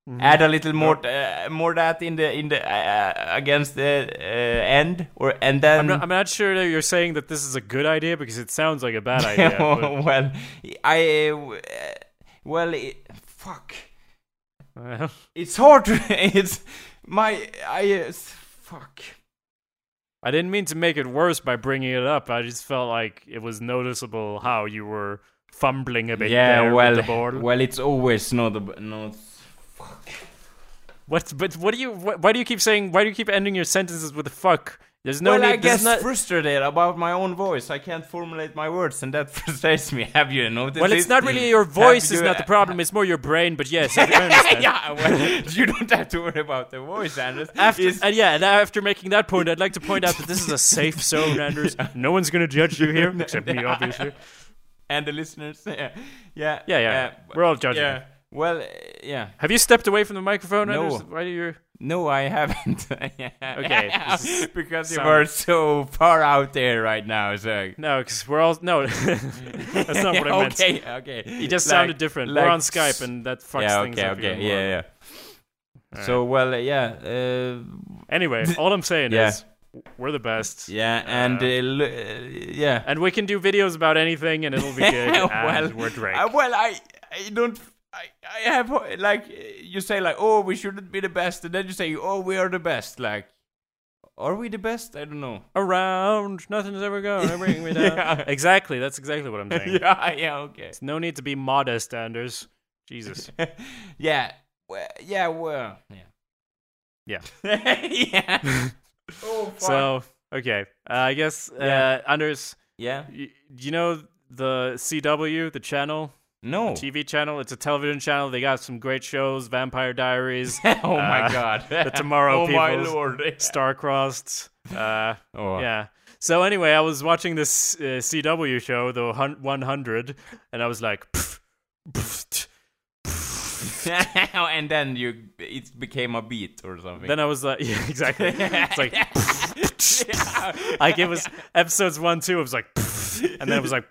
Mm-hmm. Add a little more, uh, more that in the in the uh, against the uh, end, or and then. I'm not, I'm not sure that you're saying that this is a good idea because it sounds like a bad idea. well, I uh, well, it, fuck. Well, It's hard to. It's my I uh, fuck. I didn't mean to make it worse by bringing it up. I just felt like it was noticeable how you were fumbling a bit yeah, there well, with the board. well, it's always not the not. Fuck. What? But what do you? Wh- why do you keep saying? Why do you keep ending your sentences with a fuck? There's no well, need. I guess not- frustrated about my own voice. I can't formulate my words, and that frustrates me. Have you noticed? well, it's not really your voice is you- not the problem. It's more your brain. But yes, yeah, well, you don't have to worry about the voice, Anders. After, It's- and yeah, and after making that point, I'd like to point out that this is a safe zone, Anders. No one's going to judge you here, except me, obviously. and the listeners, yeah, yeah, Yeah, yeah. uh, We're all judging. Yeah, well, uh, yeah. Have you stepped away from the microphone, No. Anders? Why do you? No, I haven't. Okay, is because you were so far out there right now, so. No, because we're all no. that's not what I meant. okay, okay. He just Like- sounded different. like we're on Skype, and that fucks yeah, things okay, up. okay, more. yeah, yeah. Alright. So well, uh, yeah, uh, Anyway, all I'm saying Yeah. is we're the best. yeah, and Uh, uh, uh, yeah. And we can do videos about anything, and it'll be good. well, we're Drake. uh, well, I, I don't. I, I have like you say like oh we shouldn't be the best and then you say oh we are the best like are we the best I don't know Around, nothing's ever gonna bring me down. Yeah. Exactly. That's exactly what I'm saying. yeah yeah okay No need to be modest, Anders. Jesus. yeah well, yeah well yeah Yeah. yeah oh. So okay, uh, I guess uh, Yeah. Anders, yeah y- you know the CW, the channel, no TV channel. It's a television channel. They got some great shows: Vampire Diaries, oh my Uh, god The Tomorrow oh my Peoples, lord Starcrossed. Uh, oh yeah. So anyway, I was watching this uh, CW show, the hun- 100, and I was like, pff, pff, t- and then you it became a beat or something then I was like, yeah, exactly. It's like, like it was episodes one, two. It was like, and then it was like,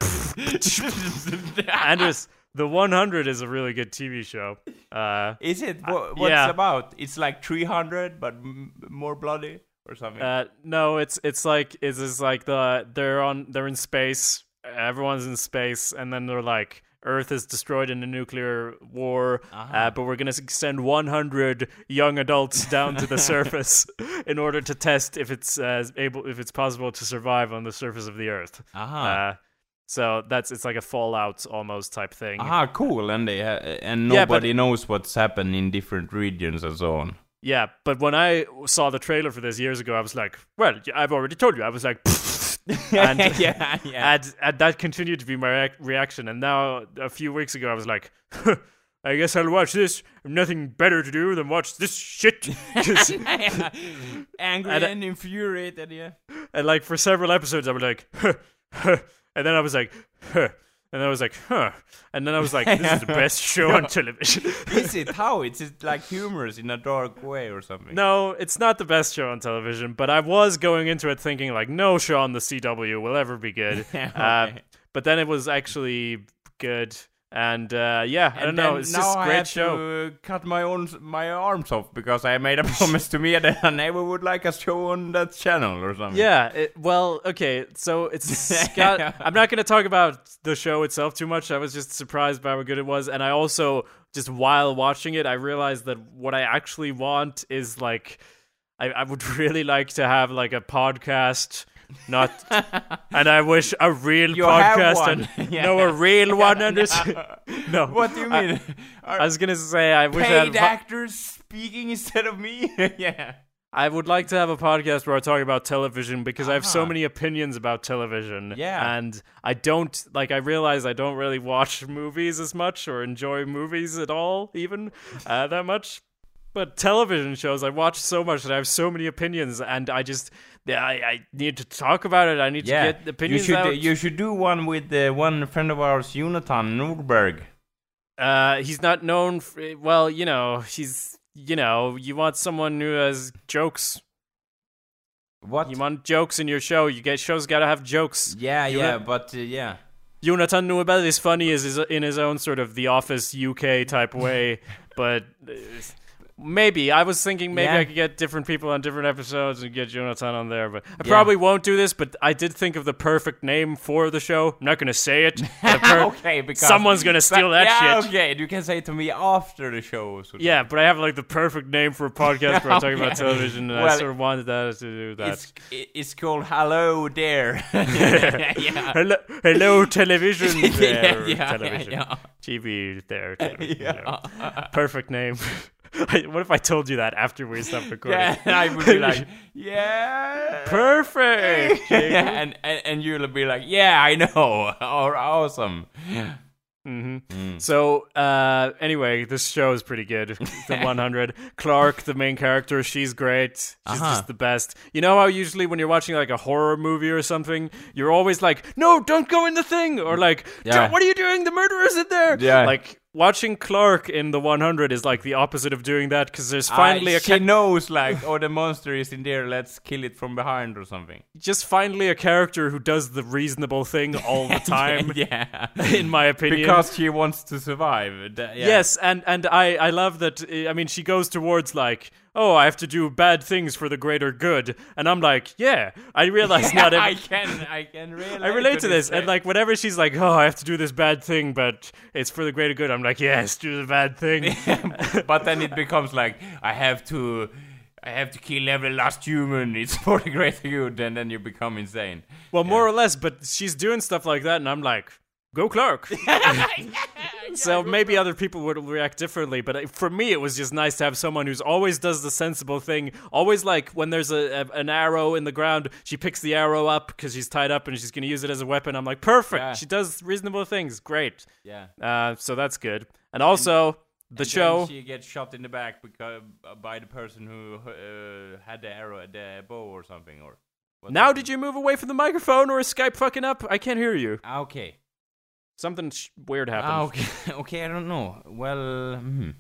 Anders, the 100 is a really good TV show. Uh, Is it? What, what's yeah. about? It's like 300, but m- more bloody or something. uh, no, it's it's like it's like the they're on they're in space. Everyone's in space, and then they're like. Earth is destroyed in a nuclear war, Uh-huh. uh, but we're going to send 100 young adults down to the surface in order to test if it's uh, able, if it's possible to survive on the surface of the Earth. Aha. Uh, so that's it's like a Fallout almost type thing. Ah, cool. And they ha- and Yeah, but- nobody knows what's happened in different regions and so on. Yeah, but when I saw the trailer for this years ago, I was like, well, I've already told you. I was like, and, yeah, yeah. and, and that continued to be my reac- reaction. And now, a few weeks ago, I was like, I guess I'll watch this. Nothing better to do than watch this shit. Angry And, and, uh, infuriated, yeah. and like for several episodes, I was like, huh, huh. And then I was like, huh. And then I was like, huh. And then I was like, this is the best show on television. Is it? How? It's like humorous in a dark way or something. No, it's not the best show on television, but I was going into it thinking like no show on the CW will ever be good. Yeah, uh, but then it was actually good, and uh, yeah, I don't know, it's just a I great have show. to cut my own my arms off because I made a promise to me that I never would like a show on that channel or something. Yeah, it, well, okay, so it's got. I'm not going to talk about the show itself too much. I was just surprised by how good it was, and I also just while watching it, I realized that what I actually want is like, I, I would really like to have like a podcast not. and I wish a real You podcast and Yeah. no a real one and this. no. What do you mean? Are I was gonna say I wish I had. paid po- actors speaking instead of me? yeah. I would like to have a podcast where I talk about television because I have so Ah. many opinions about television. Yeah. And I don't, like, I realize I don't really watch movies as much or enjoy movies at all, even uh, that much. But television shows, I watch so much that I have so many opinions, and I just, I, I need to talk about it. I need Yeah. to get You opinions should out. you should do one with uh, one friend of ours, Jonathan Nordberg. Uh, he's not known. For, well, you know, he's, you know, you want someone who has jokes. What? You want jokes in your show. You get shows got to have jokes. yeah, You yeah, want- but uh, yeah. Jonathan Nuebel is funny is in his own sort of The Office UK type way, but uh, maybe I was thinking maybe Yeah. I could get different people on different episodes and get Jonathan on there, but I Yeah. probably won't do this. But I did think of the perfect name for the show. I'm not gonna say it. Per- okay, because someone's gonna steal that yeah, shit. okay, you can say it to me after the show. sort of. Yeah, but I have like the perfect name for a podcast where I'm talking about television, and I Well, sort of wanted that to do that. It's it's called Hello There. yeah. Hello, hello, television there, yeah, television. TV there, television. Yeah. perfect name. I- what if I told you that after we stopped recording? yeah, I would be like, yeah. perfect. yeah, and, and and you'll be like, yeah, I know, or awesome. hmm Mm. So, uh, anyway, this show is pretty good. The 100. Clarke, the main character, she's great. She's Uh-huh. just the best. You know how usually when you're watching like a horror movie or something, you're always like, no, don't go in the thing, or like, Yeah. What are you doing? The murderer's in there. Yeah. Like watching Clarke in the 100 is like the opposite of doing that because there's finally Ah, a she ca- knows like, oh, the monster is in there. Let's kill it from behind or something. just finally a character who does the reasonable thing all the time. yeah, In my opinion, because she wants to survive. Yeah. Yes, and and I I love that. uh, I mean, she goes towards like, oh, I have to do bad things for the greater good, and I'm like, yeah, I realize not. I can, I can relate. I relate to this, and like whenever she's like, "Oh, I have to do this bad thing, but it's for the greater good," I'm like, "Yes, do the bad thing." but then it becomes like I have to, I have to kill every last human. It's for the greater good, and then you become insane. well, more or less, but she's doing stuff like that, and I'm like, "Go, Clarke." so maybe other people would react differently, but uh, for me, it was just nice to have someone who's always does the sensible thing. Always like when there's a, a an arrow in the ground, she picks the arrow up because she's tied up and she's going to use it as a weapon. I'm like, perfect. Yeah. She does reasonable things. Great. Yeah. Uh, so that's good. And also the And show. Then she gets shot in the back because uh, by the person who uh, had the arrow at the bow or something. Or what Now, did you move away from the microphone or is Skype fucking up? I can't hear you. Ah, Okay. Something sh- weird happened. Ah, okay. okay. I don't know. Well. Hmm.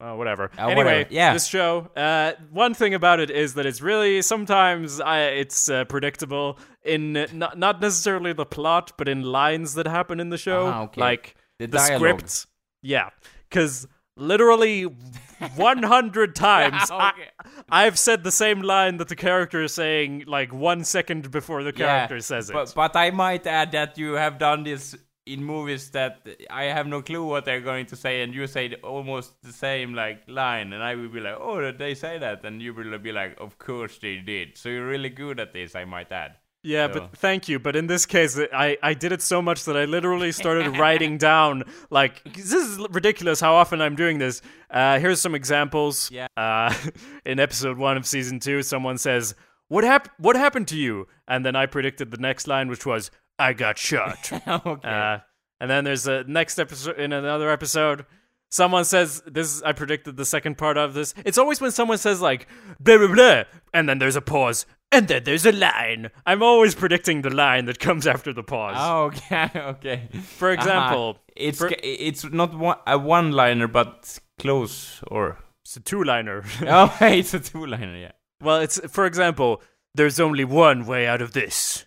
Oh, whatever. Uh, anyway, whatever. Yeah. this show. Uh, one thing about it is that it's really sometimes I, it's uh, predictable in not not necessarily the plot, but in lines that happen in the show, Ah, okay. like The the, script. Yeah, because literally 100 times I, Okay. I've said the same line that the character is saying like one second before the character Yeah, says it. But, but I might add that you have done this in movies that I have no clue what they're going to say, and you say almost the same like line, and I will be like, "Oh, did they say that?" And you will be like, "Of course they did." So you're really good at this, I might add. Yeah, So- but thank you. But in this case, I, I did it so much that I literally started writing down, like, this is ridiculous how often I'm doing this. Uh, here's some examples. Yeah. Uh, in episode one of season two, someone says, what, hap- what happened to you? And then I predicted the next line, which was, I got shot. okay. Uh, and then there's a next episode in another episode. Someone says this. I predicted the second part of this. It's always when someone says like blah blah blah, and then there's a pause, and then there's a line. I'm always predicting the line that comes after the pause. Oh, okay, okay. For example, Uh-huh. it's for- it's not one, a one-liner, but close or it's a two-liner. oh, it's a two-liner. Yeah. well, it's for example, there's only one way out of this.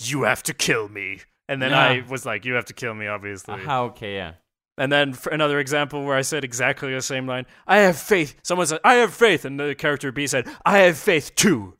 You have to kill me. And then I was like, you have to kill me, obviously. Aha, okay, yeah. And then another example where I said exactly the same line, I have faith. Someone said, I have faith. And the character B said, I have faith too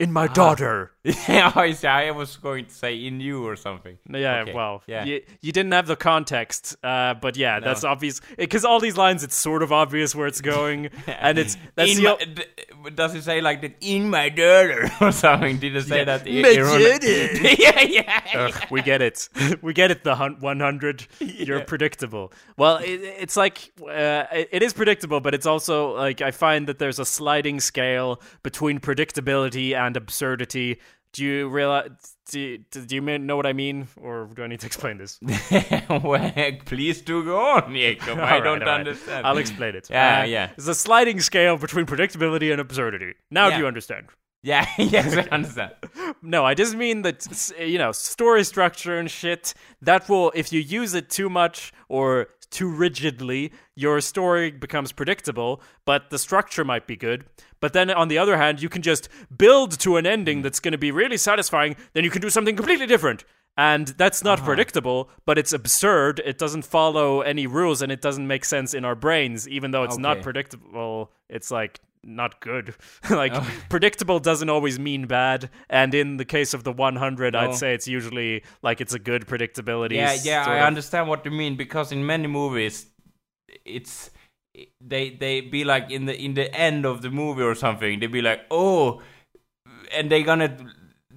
in my ah. daughter. yeah, I was going to say in you or something. Yeah, Okay, well, yeah. You, you didn't have the context, uh, but yeah, that's obvious. Because all these lines, it's sort of obvious where it's going, and it's that's in the my, does it say like that in my daughter or something? Did it say Yeah. that? i- My daughter. yeah, yeah. Ugh, we get it. We get it. The hun- 100. You're predictable. Well, it, it's like uh, it, it is predictable, but it's also like I find that there's a sliding scale between predictability and absurdity. Do you realize? Do you, do you know what I mean, or do I need to explain this? well, please do go on, Jacob. I right, don't right. understand. I'll explain it. Yeah, Uh, yeah. There's a sliding scale between predictability and absurdity. Now, Yeah. do you understand? Yeah, yes, I understand. No, I just mean that you know story structure and shit. That will, if you use it too much or too rigidly, your story becomes predictable. But the structure might be good. But then on the other hand, you can just build to an ending hmm. that's going to be really satisfying. Then you can do something completely different. And that's not ah. predictable, but it's absurd. It doesn't follow any rules and it doesn't make sense in our brains, even though it's not predictable. It's like not good. like oh. predictable doesn't always mean bad. And in the case of the 100, No. I'd oh. say it's usually like it's a good predictability. Yeah, yeah, I of- understand what you mean because in many movies, it's they they be like in the in the end of the movie or something. They be like, oh, and they gonna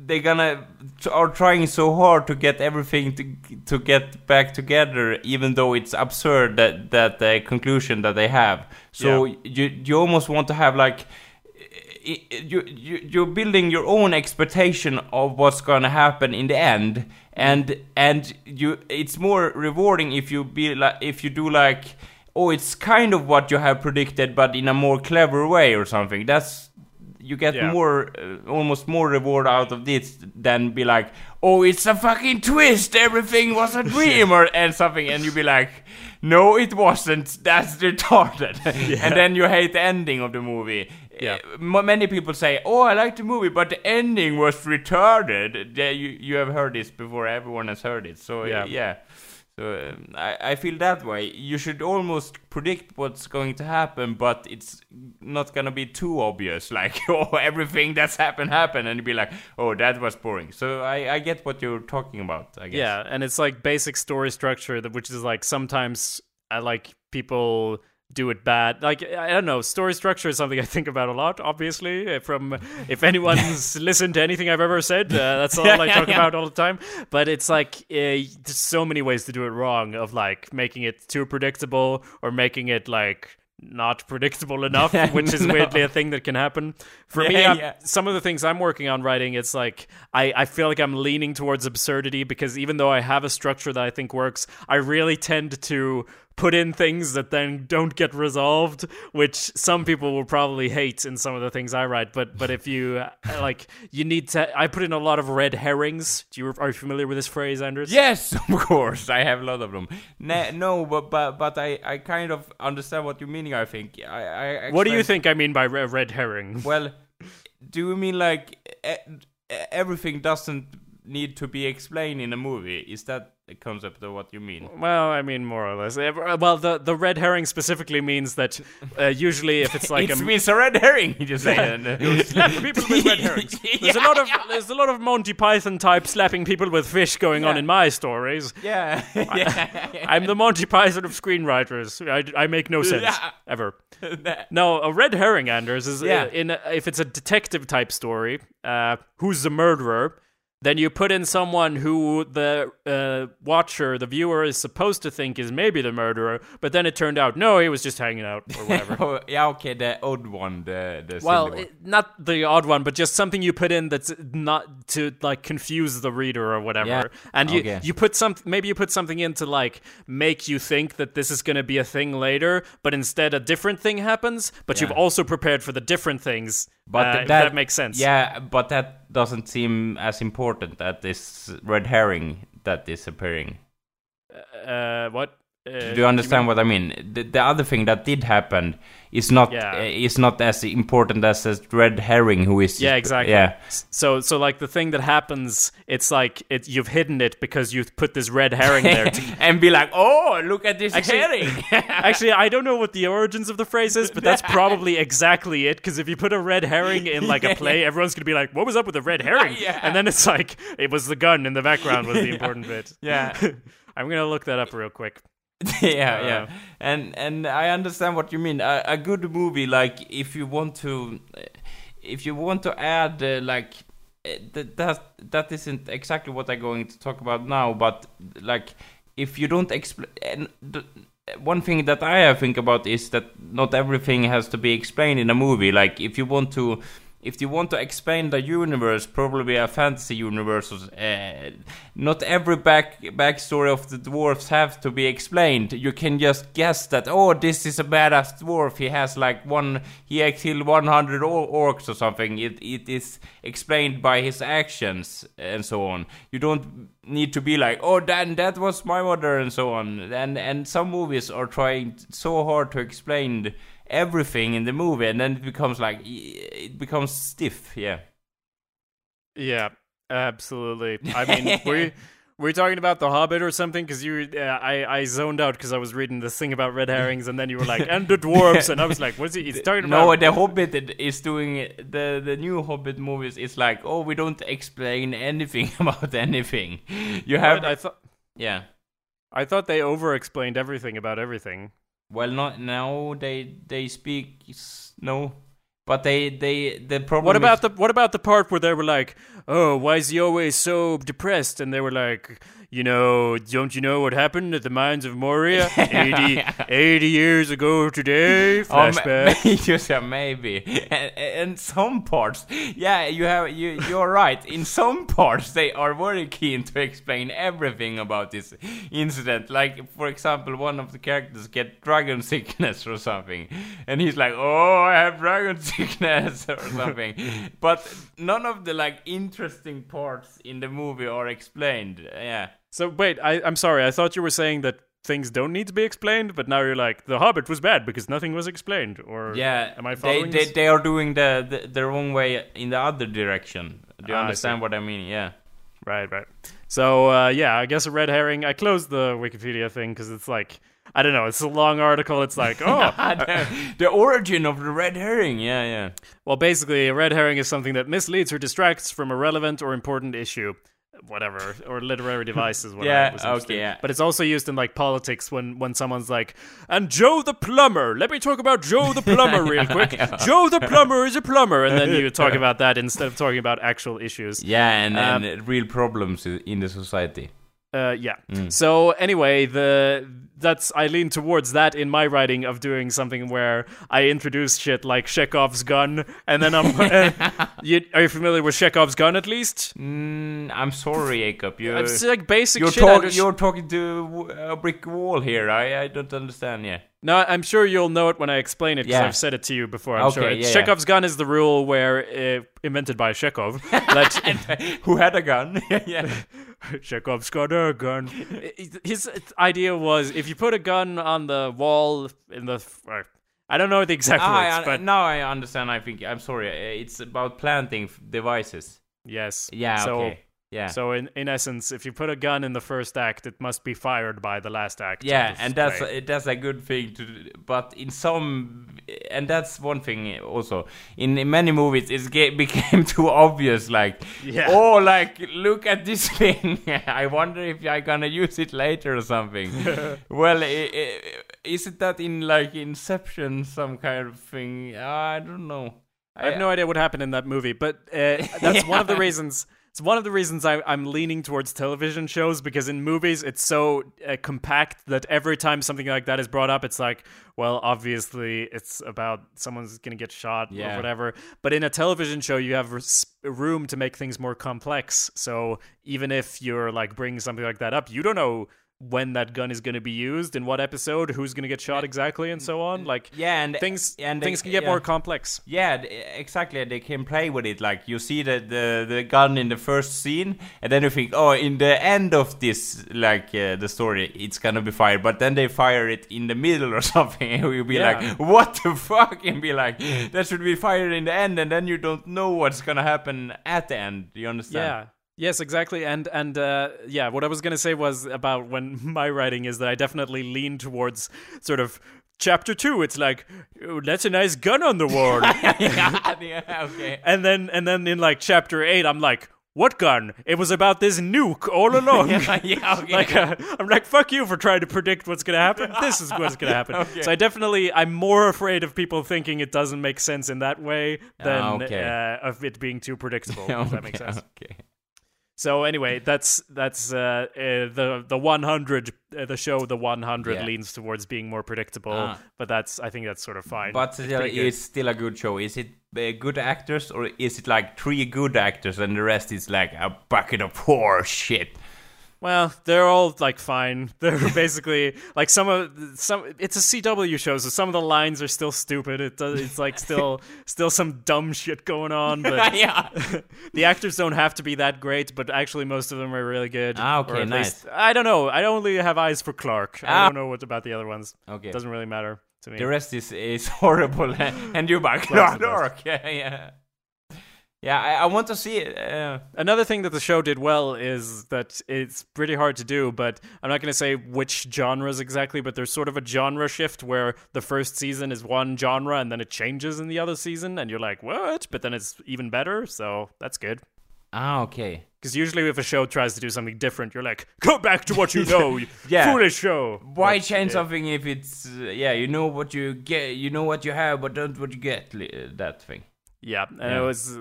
they gonna are trying so hard to get everything to to get back together, even though it's absurd that that the conclusion that they have. So Yeah. you you almost want to have like you, you you're building your own expectation of what's gonna happen in the end and and you it's more rewarding if you be like if you do like oh it's kind of what you have predicted but in a more clever way or something that's you get Yeah. more uh, almost more reward out of this than be like oh it's a fucking twist everything was a dream or and something and you be like no it wasn't that's retarded and then you hate the ending of the movie Yeah. uh, many people say, "Oh, I like the movie, but the ending was retarded." Yeah, you you have heard this before. Everyone has heard it. So Yeah. yeah, yeah. So um, I I feel that way. You should almost predict what's going to happen, but it's not gonna be too obvious. Like, oh, everything that's happened happened, and you'd be like, "Oh, that was boring." So I I get what you're talking about. I guess. Yeah, and it's like basic story structure, which is like sometimes I like people do it bad. Like I don't know, story structure is something I think about a lot. Obviously, uh, from if anyone's listened to anything I've ever said, uh, that's all I talk Yeah. about all the time. But it's like uh, there's so many ways to do it wrong. Of like making it too predictable or making it like not predictable enough, which is No. weirdly a thing that can happen. For me, Yeah, I'm- yeah. some of the things I'm working on writing, it's like I, I feel like I'm leaning towards absurdity because even though I have a structure that I think works, I really tend to put in things that then don't get resolved, which some people will probably hate in some of the things I write. But but if you uh, like, you need to. I put in a lot of red herrings. Do you are you familiar with this phrase, Anders? Yes, of course. I have a lot of them. No, but but but I, I kind of understand what you're meaning. I think. I, I What do you think I mean by re- red herring? Well, do you mean like everything doesn't need to be explained in a movie? Is that concept of what you mean? Well, I mean more or less. Well, the the red herring specifically means that uh, usually if it's like it a means a red herring. You just say. and, uh, people with red herrings. There's a lot of there's a lot of Monty Python type slapping people with fish going on in my stories. yeah, yeah. I'm the Monty Python of screenwriters. I, I make no sense Yeah. ever. No, a red herring, Anders, is uh, Yeah. in a, if it's a detective type story. Uh, who's the murderer? Then you put in someone who the uh, watcher, the viewer, is supposed to think is maybe the murderer, but then it turned out no, he was just hanging out or whatever. Oh, yeah, okay, the odd one, the the Well, one. it, not the odd one, but just something you put in that's not to like confuse the reader or whatever. Yeah. And you Okay. you put some maybe you put something in to like make you think that this is going to be a thing later, but instead a different thing happens. But you've also prepared for the different things. But uh, th- if that, makes sense. Yeah, but that doesn't seem as important that this red herring that is appearing. Uh, what? Uh, Do you understand what I mean? The, the other thing that did happen is not Yeah. uh, is not as important as a red herring who is Yeah, exactly. yeah So, so like the thing that happens, it's like it you've hidden it because you've put this red herring there. To, and be like oh look at this Actually- herring actually, I don't know what the origins of the phrase is, but that's probably exactly it. Because if you put a red herring in like a play, everyone's gonna be like, "What was up with the red herring?" Yeah. And then it's like it was the gun in the background was the important bit. yeah I'm gonna look that up real quick. yeah, Uh, yeah, and and I understand what you mean. A, a good movie, like if you want to, if you want to add uh, like uh, that that that isn't exactly what I'm going to talk about now, but like if you don't explain. And one thing that I think about is that not everything has to be explained in a movie. Like if you want to. If you want to explain the universe, probably a fantasy universe, uh, not every back backstory of the dwarfs have to be explained. You can just guess that oh, this is a badass dwarf. He has like one, he killed 100 or- orcs or something. It it is explained by his actions and so on. You don't need to be like oh, then that was my mother and so on. And and some movies are trying so hard to explain everything in the movie, and then it becomes like it becomes stiff. Yeah. Yeah, absolutely. I mean, we. were you talking about the Hobbit or something? Because you, uh, I, I zoned out because I was reading this thing about red herrings, and then you were like, and the dwarves, and I was like, what's he? He's talking about? No, the Hobbit is doing the the new Hobbit movies. Is like, oh, we don't explain anything about anything. You have, What? I thought, yeah. I thought they over-explained everything about everything. Well, not now. They they speak no, but they they the problem. What about the what about the part where they were like, "Oh, why is he always so depressed?" And they were like, "You know, don't you know what happened at the mines of Moria 80, 80 years ago today?" Oh, Flashback. you said maybe, and, and some parts, yeah, you have you. You're right. In some parts, they are very keen to explain everything about this incident. Like, for example, one of the characters get dragon sickness or something, and he's like, "Oh, I have dragon sickness" or something. but none of the like interesting parts in the movie are explained. Yeah. so wait, I, I'm sorry. I thought you were saying that things don't need to be explained, but now you're like, "The Hobbit was bad because nothing was explained." Or Yeah, am I they, following they, this? they are doing the, the the wrong way in the other direction. Do you Ah, understand see. what I mean? Yeah. Right, right. So uh, yeah, I guess a red herring. I closed the Wikipedia thing because it's like I don't know. It's a long article. It's like oh, the, origin of the red herring. Yeah, yeah. well, basically, a red herring is something that misleads or distracts from a relevant or important issue. Whatever, or literary devices. What Yeah, I was okay, yeah. But it's also used in like politics when when someone's like, "And Joe the plumber." Let me talk about Joe the plumber real quick. Joe the plumber is a plumber, and then you talk about that instead of talking about actual issues. Yeah, and, Um, and real problems in the society. Uh, yeah. Mm. So anyway, the that's I lean towards that in my writing of doing something where I introduce shit like Chekhov's gun, and then I'm. uh, you, are you familiar with Chekhov's gun at least? Mm, I'm sorry, Jacob. You, It's like basic you're, shit. Talk, just- you're talking to a brick wall here. I, I don't understand. Yeah. No, I'm sure you'll know it when I explain it because Yeah. I've said it to you before. I'm sure. Okay, It's yeah, yeah. Chekhov's gun is the rule where uh, invented by Chekhov. that Who had a gun? yeah. Chekhov's got a gun. His idea was if you put a gun on the wall in the. uh, I don't know the exact Ah, words, I, but now I understand. I think I'm sorry. uh, It's about planting f- devices. yes. Yeah. So, okay. Yeah. So in in essence, if you put a gun in the first act, it must be fired by the last act. yeah, and that's a, that's a good thing to. do. But in some, and that's one thing also. In, in many movies, it became too obvious. Like, Yeah. oh, like look at this thing. I wonder if I'm gonna use it later or something. well, i i is it that in like Inception, some kind of thing? I don't know. I have no idea what happened in that movie, but uh, that's one of the reasons. It's one of the reasons I, I'm leaning towards television shows because in movies it's so uh, compact that every time something like that is brought up, it's like, well, obviously it's about someone's gonna get shot Yeah. or whatever. But in a television show, you have res- room to make things more complex. So even if you're like bringing something like that up, you don't know when that gun is going to be used in what episode, who's going to get shot exactly, and so on. Like Yeah, and things and things they- can get yeah. more complex. Yeah, exactly. They can play with it. Like you see the, the the gun in the first scene, and then you think, oh, in the end of this, like uh, the story, it's gonna be fired. But then they fire it in the middle or something, and you'll be Yeah. like, what the fuck? And be like, that should be fired in the end, and then you don't know what's gonna happen at the end. Do you understand? Yeah. Yes, exactly. And and uh, yeah, what I was gonna say was about when my writing is that I definitely lean towards sort of chapter two. It's like "Oh, that's a nice gun on the wall, yeah, yeah, okay. and then and then in like chapter eight, I'm like, what gun? It was about this nuke all along. yeah, yeah, okay. Like uh, I'm like fuck you for trying to predict what's gonna happen. This is what's gonna happen. Okay. So I definitely I'm more afraid of people thinking it doesn't make sense in that way than Ah, okay. uh, of it being too predictable. If that makes sense. Okay. So anyway, that's that's uh, uh, the the 100 uh, the show the 100 Yeah. leans towards being more predictable, Ah. but that's I think that's sort of fine. But It's still, it's still a good show. Is it uh, good actors or is it like three good actors and the rest is like a bucket of horse shit? Well, they're all like fine. They're basically like some of some. It's a CW show, so some of the lines are still stupid. It does. It's like still still some dumb shit going on, but yeah. the actors don't have to be that great. But actually, most of them are really good. Ah, okay, nice. least- I don't know. I only have eyes for Clarke. I Ah. don't know what about the other ones. Okay. Doesn't really matter to me. The rest is is horrible, and you're back. Best. Yeah, yeah. Yeah, I, I want to see it. Uh, Another thing that the show did well is that it's pretty hard to do, but I'm not going to say which genres exactly, but there's sort of a genre shift where the first season is one genre and then it changes in the other season, and you're like, what? But then it's even better, so that's good. ah, okay. Because usually if a show tries to do something different, you're like, go back to what you know, you Yeah. foolish show. Why But, change yeah. something if it's uh, yeah? You know what you get, you know what you have, but don't what you get. li- uh, that thing. Yeah, and Yeah. it was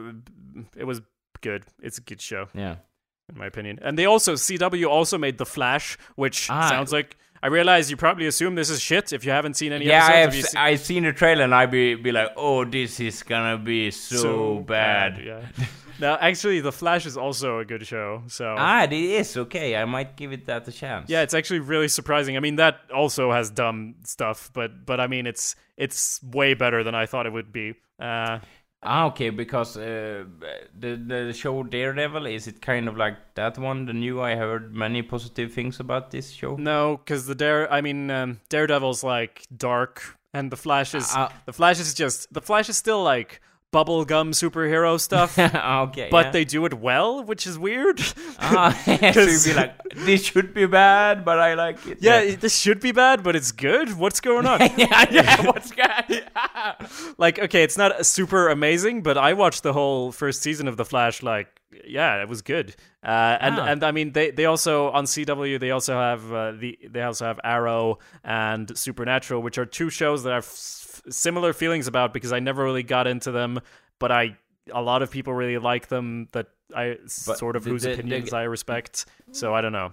it was good. It's a good show. Yeah. in my opinion. And they also CW also made The Flash, which Ah. sounds like I realize you probably assume this is shit if you haven't seen any Yeah, I have. Have you se- seen- I've seen the trailer and I be be like, oh, this is gonna be so, bad. Yeah. now, actually, The Flash is also a good show. So Ah, it is okay. I might give it that a chance. yeah, it's actually really surprising. I mean, that also has dumb stuff, but but I mean, it's it's way better than I thought it would be. Uh, Ah, okay. Because uh, the the show Daredevil is it kind of like that one? The new. I heard many positive things about this show. no, because the Dare, I mean, um, Daredevil's like dark, and the Flash is Uh, the Flash is just the Flash is still like bubblegum superhero stuff. Okay. but yeah. they do it well, which is weird. Ah, so you'd be like, this should be bad, but I like it. yeah, this should be bad, but it's good. What's going on? yeah, yeah. What's good? like, okay, it's not super amazing, but I watched the whole first season of The Flash. Like, yeah, it was good. Uh, and Ah. and I mean, they they also on CW they also have uh, the they also have Arrow and Supernatural, which are two shows that I have similar feelings about because I never really got into them, but I a lot of people really like them. That I But sort of the- whose the- the- opinions I respect. So I don't know.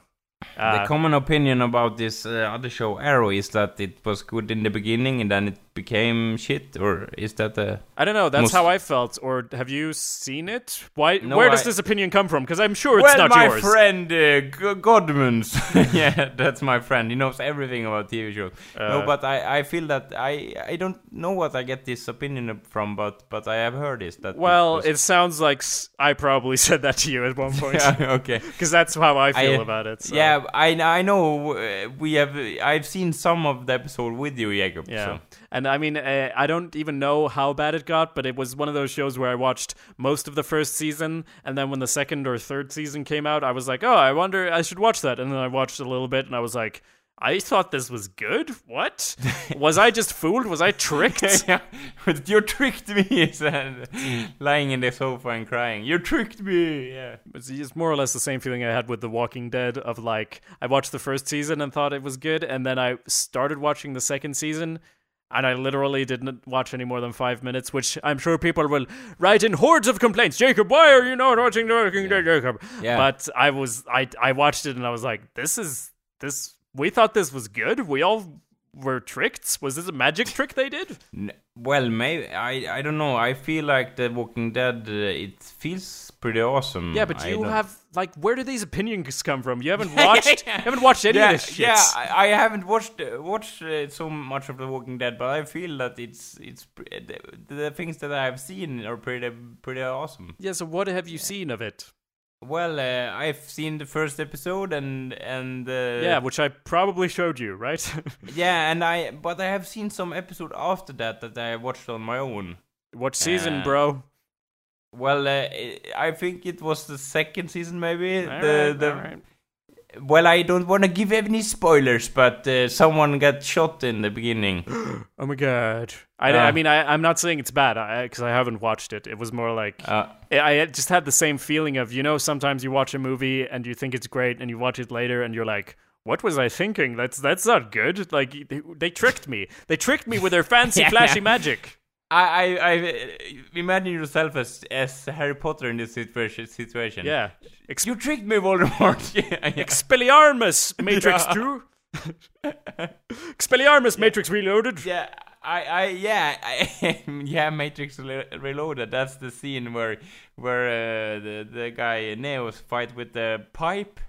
Uh, the common opinion about this uh, other show, Arrow, is that it was good in the beginning and then it became shit, or is that the? I don't know. That's Most- how I felt. Or have you seen it? Why? No, where does this opinion come from? Because I'm sure it's well, not my yours. friend uh, G- Godmans, yeah, that's my friend. He knows everything about TV shows. no, Uh, but I, I feel that I, I don't know what I get this opinion from, but but I have heard this that. well, was- it sounds like I probably said that to you at one point. yeah, okay. Because that's how I feel I- about it. so. Yeah, I I know uh, we have. I've seen some of the episode with you, Jacob. Yeah. So. And I mean, uh, I don't even know how bad it got, but it was one of those shows where I watched most of the first season, and then when the second or third season came out, I was like, oh, I wonder, I should watch that. And then I watched a little bit, and I was like, I thought this was good? What? was I just fooled? Was I tricked? yeah, you tricked me, said, lying in the sofa and crying. You tricked me. Yeah. It's, it's more or less the same feeling I had with The Walking Dead of like I watched the first season and thought it was good, and then I started watching the second season. And I literally didn't watch any more than five minutes, which I'm sure people will write in hordes of complaints. Jacob, why are you not watching Dead, Jacob? Yeah. But I was, I, I watched it and I was like, this is this. We thought this was good. We all were tricked? Was this a magic trick they did? Well, maybe I I don't know. I feel like The Walking Dead. Uh, it feels pretty awesome. Yeah, but you have like where do these opinions come from? You haven't watched you haven't watched any yeah, of this shit. Yeah, I, I haven't watched uh, watched uh, so much of The Walking Dead, but I feel that it's it's pre- the, the things that I have seen are pretty pretty awesome. Yeah, so what have you seen of it? Well, uh, I've seen the first episode and and uh, yeah, which I probably showed you, right? yeah, and I but I have seen some episode after that that I watched on my own. what season, Uh, bro? Well, uh, I think it was the second season, maybe. All the right, the. Well, I don't want to give any spoilers, but uh, someone got shot in the beginning. Oh my god. I, Uh. I mean, I, I'm not saying it's bad because I, haven't watched it. It was more like Uh, I I just had the same feeling of you know sometimes you watch a movie and you think it's great and you watch it later and you're like what was I thinking that's that's not good like they, they tricked me they tricked me with their fancy Yeah, flashy yeah. magic I, I, I imagine yourself as as Harry Potter in this situation. situation. yeah Ex- You tricked me, Voldemort. yeah, yeah. Expelliarmus Matrix Yeah. 2 Expelliarmus Matrix Reloaded Yeah, I, I, yeah, I, yeah. Matrix Re- Reloaded. That's the scene where, where uh, the the guy Neo's fight with the pipe.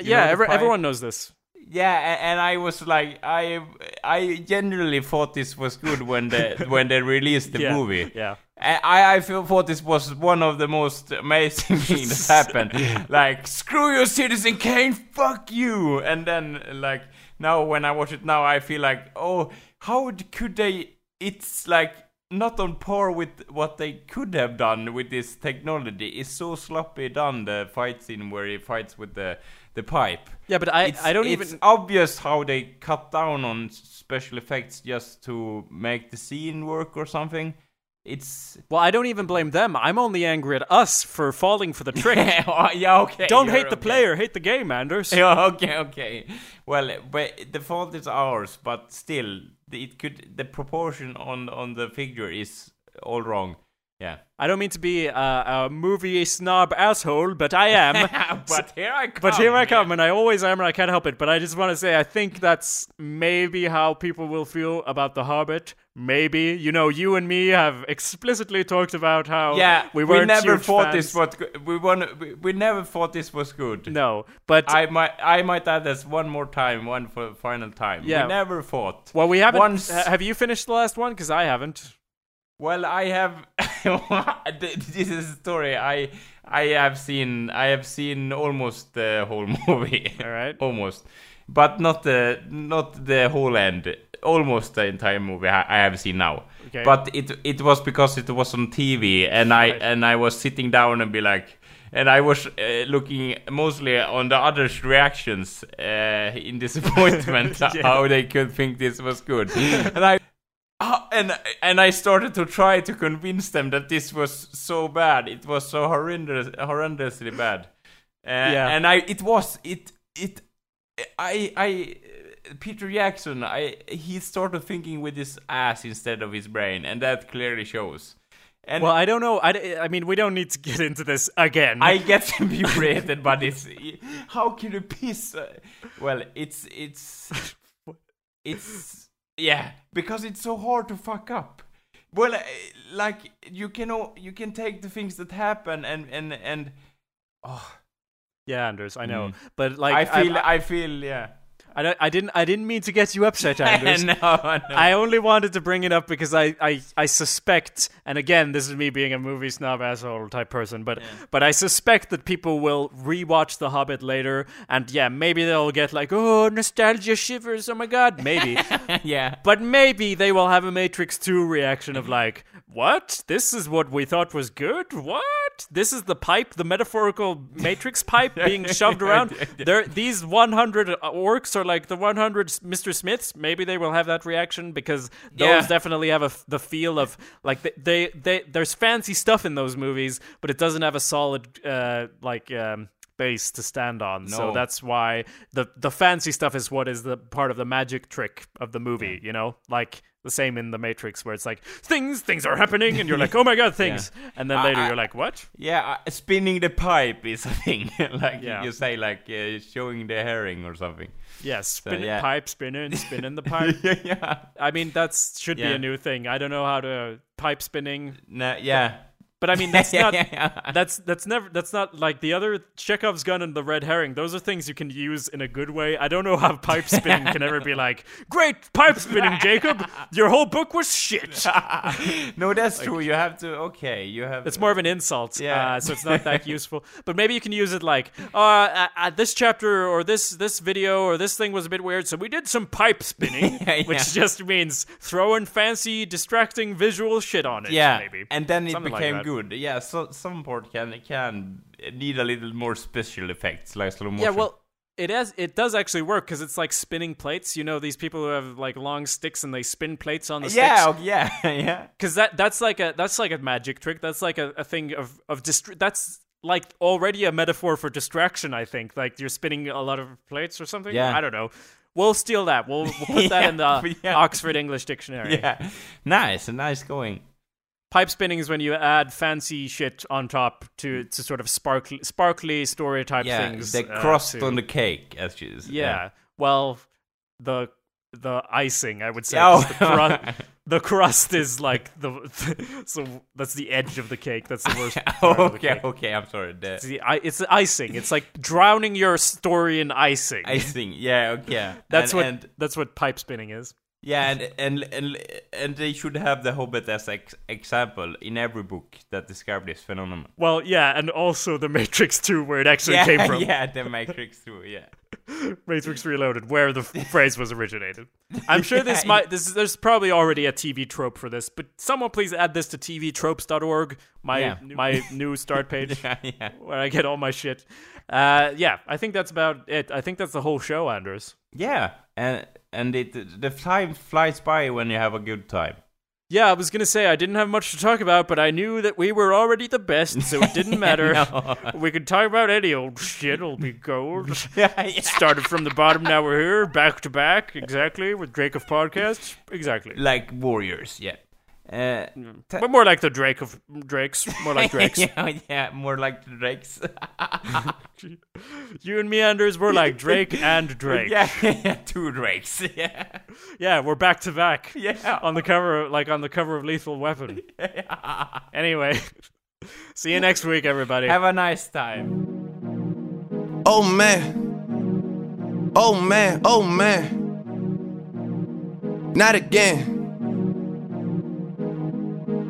You yeah every, pipe? everyone knows this Yeah, and I was like, I, I genuinely thought this was good when they when they released the yeah movie. yeah I, I feel thought this was one of the most amazing things that happened. like, screw you, Citizen Kane, fuck you! And then, like, now when I watch it now, I feel like, oh, how could they? It's like not on par with what they could have done with this technology. It's so sloppy done. The fight scene where he fights with the the pipe. yeah but I It's, I don't it's even obvious how they cut down on special effects just to make the scene work or something. It's well I don't even blame them I'm only angry at us for falling for the trick oh, yeah, okay. don't hate the okay. player hate the game Anders Yeah, okay, okay. Well, eh, but the fault is ours, but still, it could the proportion on on the figure is all wrong. Yeah. I don't mean to be a, a movie snob asshole, but I am. but here I come. but here I come, and I always am, and I can't help it. But I just want to say, I think that's maybe how people will feel about The Hobbit. Maybe you know, you and me have explicitly talked about how Yeah, we we, weren't never thought fans. this was we won. We, we never thought this was good. No, but I might I might add this one more time, one for final time. Yeah. We never thought. well, we haven't. once- ha- have you finished the last one? Because I haven't. Well, I have. this is a story. I I have seen. I have seen almost the whole movie. All right. almost, but not the not the whole end. Almost the entire movie I, have seen now. Okay. But it it was because it was on TV, and I Right. and I was sitting down and be like. And I was uh, looking mostly on the others' reactions uh, in disappointment Yeah. how they could think this was good, and I Ah, and and I started to try to convince them that this was so bad. It was so horrendous, horrendously bad. Uh, Yeah. And I, it was it it. I I Peter Jackson. I he started thinking with his ass instead of his brain, and that clearly shows. And Well, I don't know. I, I mean, we don't need to get into this again. I get infuriated, but it's how can you piss? uh, Well, it's it's it's yeah because it's so hard to fuck up. Well, uh, like you can you can take the things that happen and and and oh, yeah, Anders, I know, Mm. but like, I feel I, I, feel yeah. I, don't, I didn't, I didn't mean to get you upset, Anders. no, no. I only wanted to bring it up because I, I, I suspect, and again, this is me being a movie snob asshole type person, but but I suspect that people will rewatch The Hobbit later, and yeah, maybe they'll get like, oh, nostalgia shivers, oh my god, maybe, yeah. but maybe they will have a Matrix Two reaction of like, what? This is what we thought was good. What? This is the pipe, the metaphorical Matrix pipe being shoved around. There, these 100 orcs are like the 100 Mr. Smiths. Maybe they will have that reaction because those Yeah. definitely have a the feel of like they, they, they there's fancy stuff in those movies, but it doesn't have a solid uh like um base to stand on. So that's why the the fancy stuff is what is the part of the magic trick of the movie, you know? Like the same in the Matrix, where it's like things, things are happening, and you're like, oh my god, things, and then later I- you're like, what? Yeah, uh, spinning the pipe is a thing. like Yeah. you say, like uh, showing the herring or something. Yeah, spinning yeah. pipe, spinning, spinning the pipe. yeah, yeah. I mean, that's should be a new thing. I don't know how to pipe spinning, No, yeah. But I mean, that's not. That's that's never that's not like the other Chekhov's gun and the red herring. Those are things you can use in a good way. I don't know how pipe spinning can ever be like great pipe spinning, Jacob. Your whole book was shit. no, that's true. You have to. Okay, you have. It's more of an insult, Yeah. uh, so it's not that useful. But maybe you can use it like, uh, at, at this chapter or this this video or this thing was a bit weird, so we did some pipe spinning, Yeah, yeah. which just means throwing fancy, distracting visual shit on it. Yeah, maybe. and then it Something like became that. Good. Yeah, so some part can can need a little more special effects, like slow motion. Yeah, well, it has. It does actually work because it's like spinning plates. You know, these people who have like long sticks and they spin plates on the yeah, sticks. okay, yeah, yeah. Because that that's like a that's like a magic trick. That's like a, a thing of of That's like already a metaphor for distraction. I think like you're spinning a lot of plates or something. Yeah. I don't know. We'll steal that. We'll, we'll put that Yeah, in the yeah. Oxford English Dictionary. Yeah, nice, nice going. Pipe spinning is when you add fancy shit on top to to sort of sparkly sparkly story type Yeah, things. the uh, crust to- on the cake, as you s- Yeah. Well, the the icing, I would say. Oh. The, cru- the crust is like the so that's the edge of the cake. That's the worst. the okay, cake. okay. I'm sorry. It's The the it's the icing. It's like drowning your story in icing. icing. Yeah, okay. that's and, what And, that's what pipe spinning is. Yeah, and, and and and they should have the Hobbit as ex- example in every book that describe this phenomenon. Well, yeah, and also the Matrix 2 where it actually yeah, came from. yeah, the Matrix too. Yeah. Matrix Reloaded, where the f- phrase was originated. I'm sure this might. This is, there's probably already a TV trope for this, but someone please add this to tvtropes.org, my Yeah. my new start page yeah, yeah. where I get all my shit. Uh, yeah, I think that's about it. I think that's the whole show, Anders. Yeah, and and it the time flies by when you have a good time. Yeah, I was gonna say I didn't have much to talk about, but I knew that we were already the best, so it didn't matter. No. We could talk about any old shit; it'll be gold. yeah, yeah. Started from the bottom, now we're here, back to back, exactly with Drake of podcasts, exactly. Like warriors, yeah. Uh, t- But more like the Drake of Drakes, more like Drakes. yeah, yeah, more like the Drakes. You and me, Anders, we're like Drake and Drake. yeah, yeah, two Drakes. Yeah, Yeah, we're back to back. yeah. On the cover, like on the cover of Lethal Weapon. Anyway, see you next week, everybody. Have a nice time. Oh man. Oh man, oh man. Not again.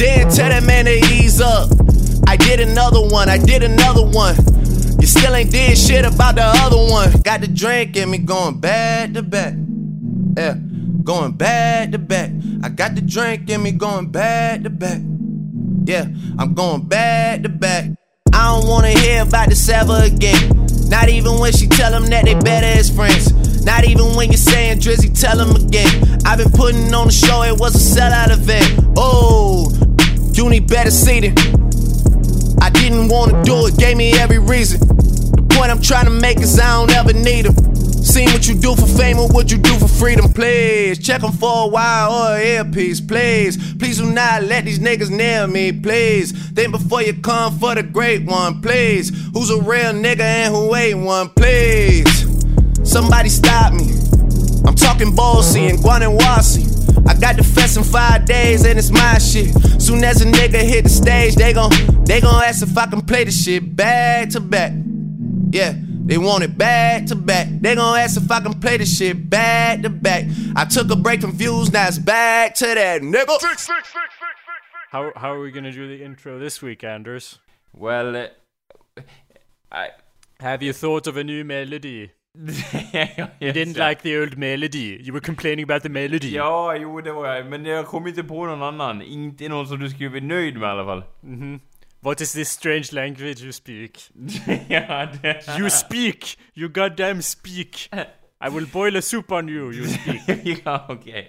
Then tell that man to ease up. I did another one, I did another one. You still ain't did shit about the other one. Got the drink in me going back to back. Yeah, going back to back. I got the drink in me going back to back. Yeah, I'm going back to back. I don't wanna hear about this ever again. Not even when she tell them that they better as friends. Not even when you're saying Drizzy, tell them again. I've been putting on the show, it was a sellout event. Oh, you need better seating. I didn't wanna do it, gave me every reason. The point I'm trying to make is I don't ever need them. Seen what you do for fame or what you do for freedom, please. Check them for a while oh, or an earpiece, please. Please do not let these niggas nail me, please. Think before you come for the great one, please. Who's a real nigga and who ain't one, please. Somebody stop me. I'm talking Ballsy and Guan and Guanawasi. I got the fest in five days and it's my shit. Soon as a nigga hit the stage, they gon' they gon' ask if I can play the shit back to back. Yeah, they want it back to back. They gon' ask if I can play the shit back to back. I took a break from views, now it's back to that nigga. How how are we gonna do the intro this week, Anders? Well, uh, I. Have you thought of a new melody? You didn't ja. like the old melody. You were complaining about the melody. Ja, jo det var jag. Men jag kom inte på någon annan. Inte någon som du skulle bli nöjd med i alla fall. Mhm. What is this strange language you speak? ja, det... You speak! You goddamn speak! I will boil a soup on you, you speak. ja, okej.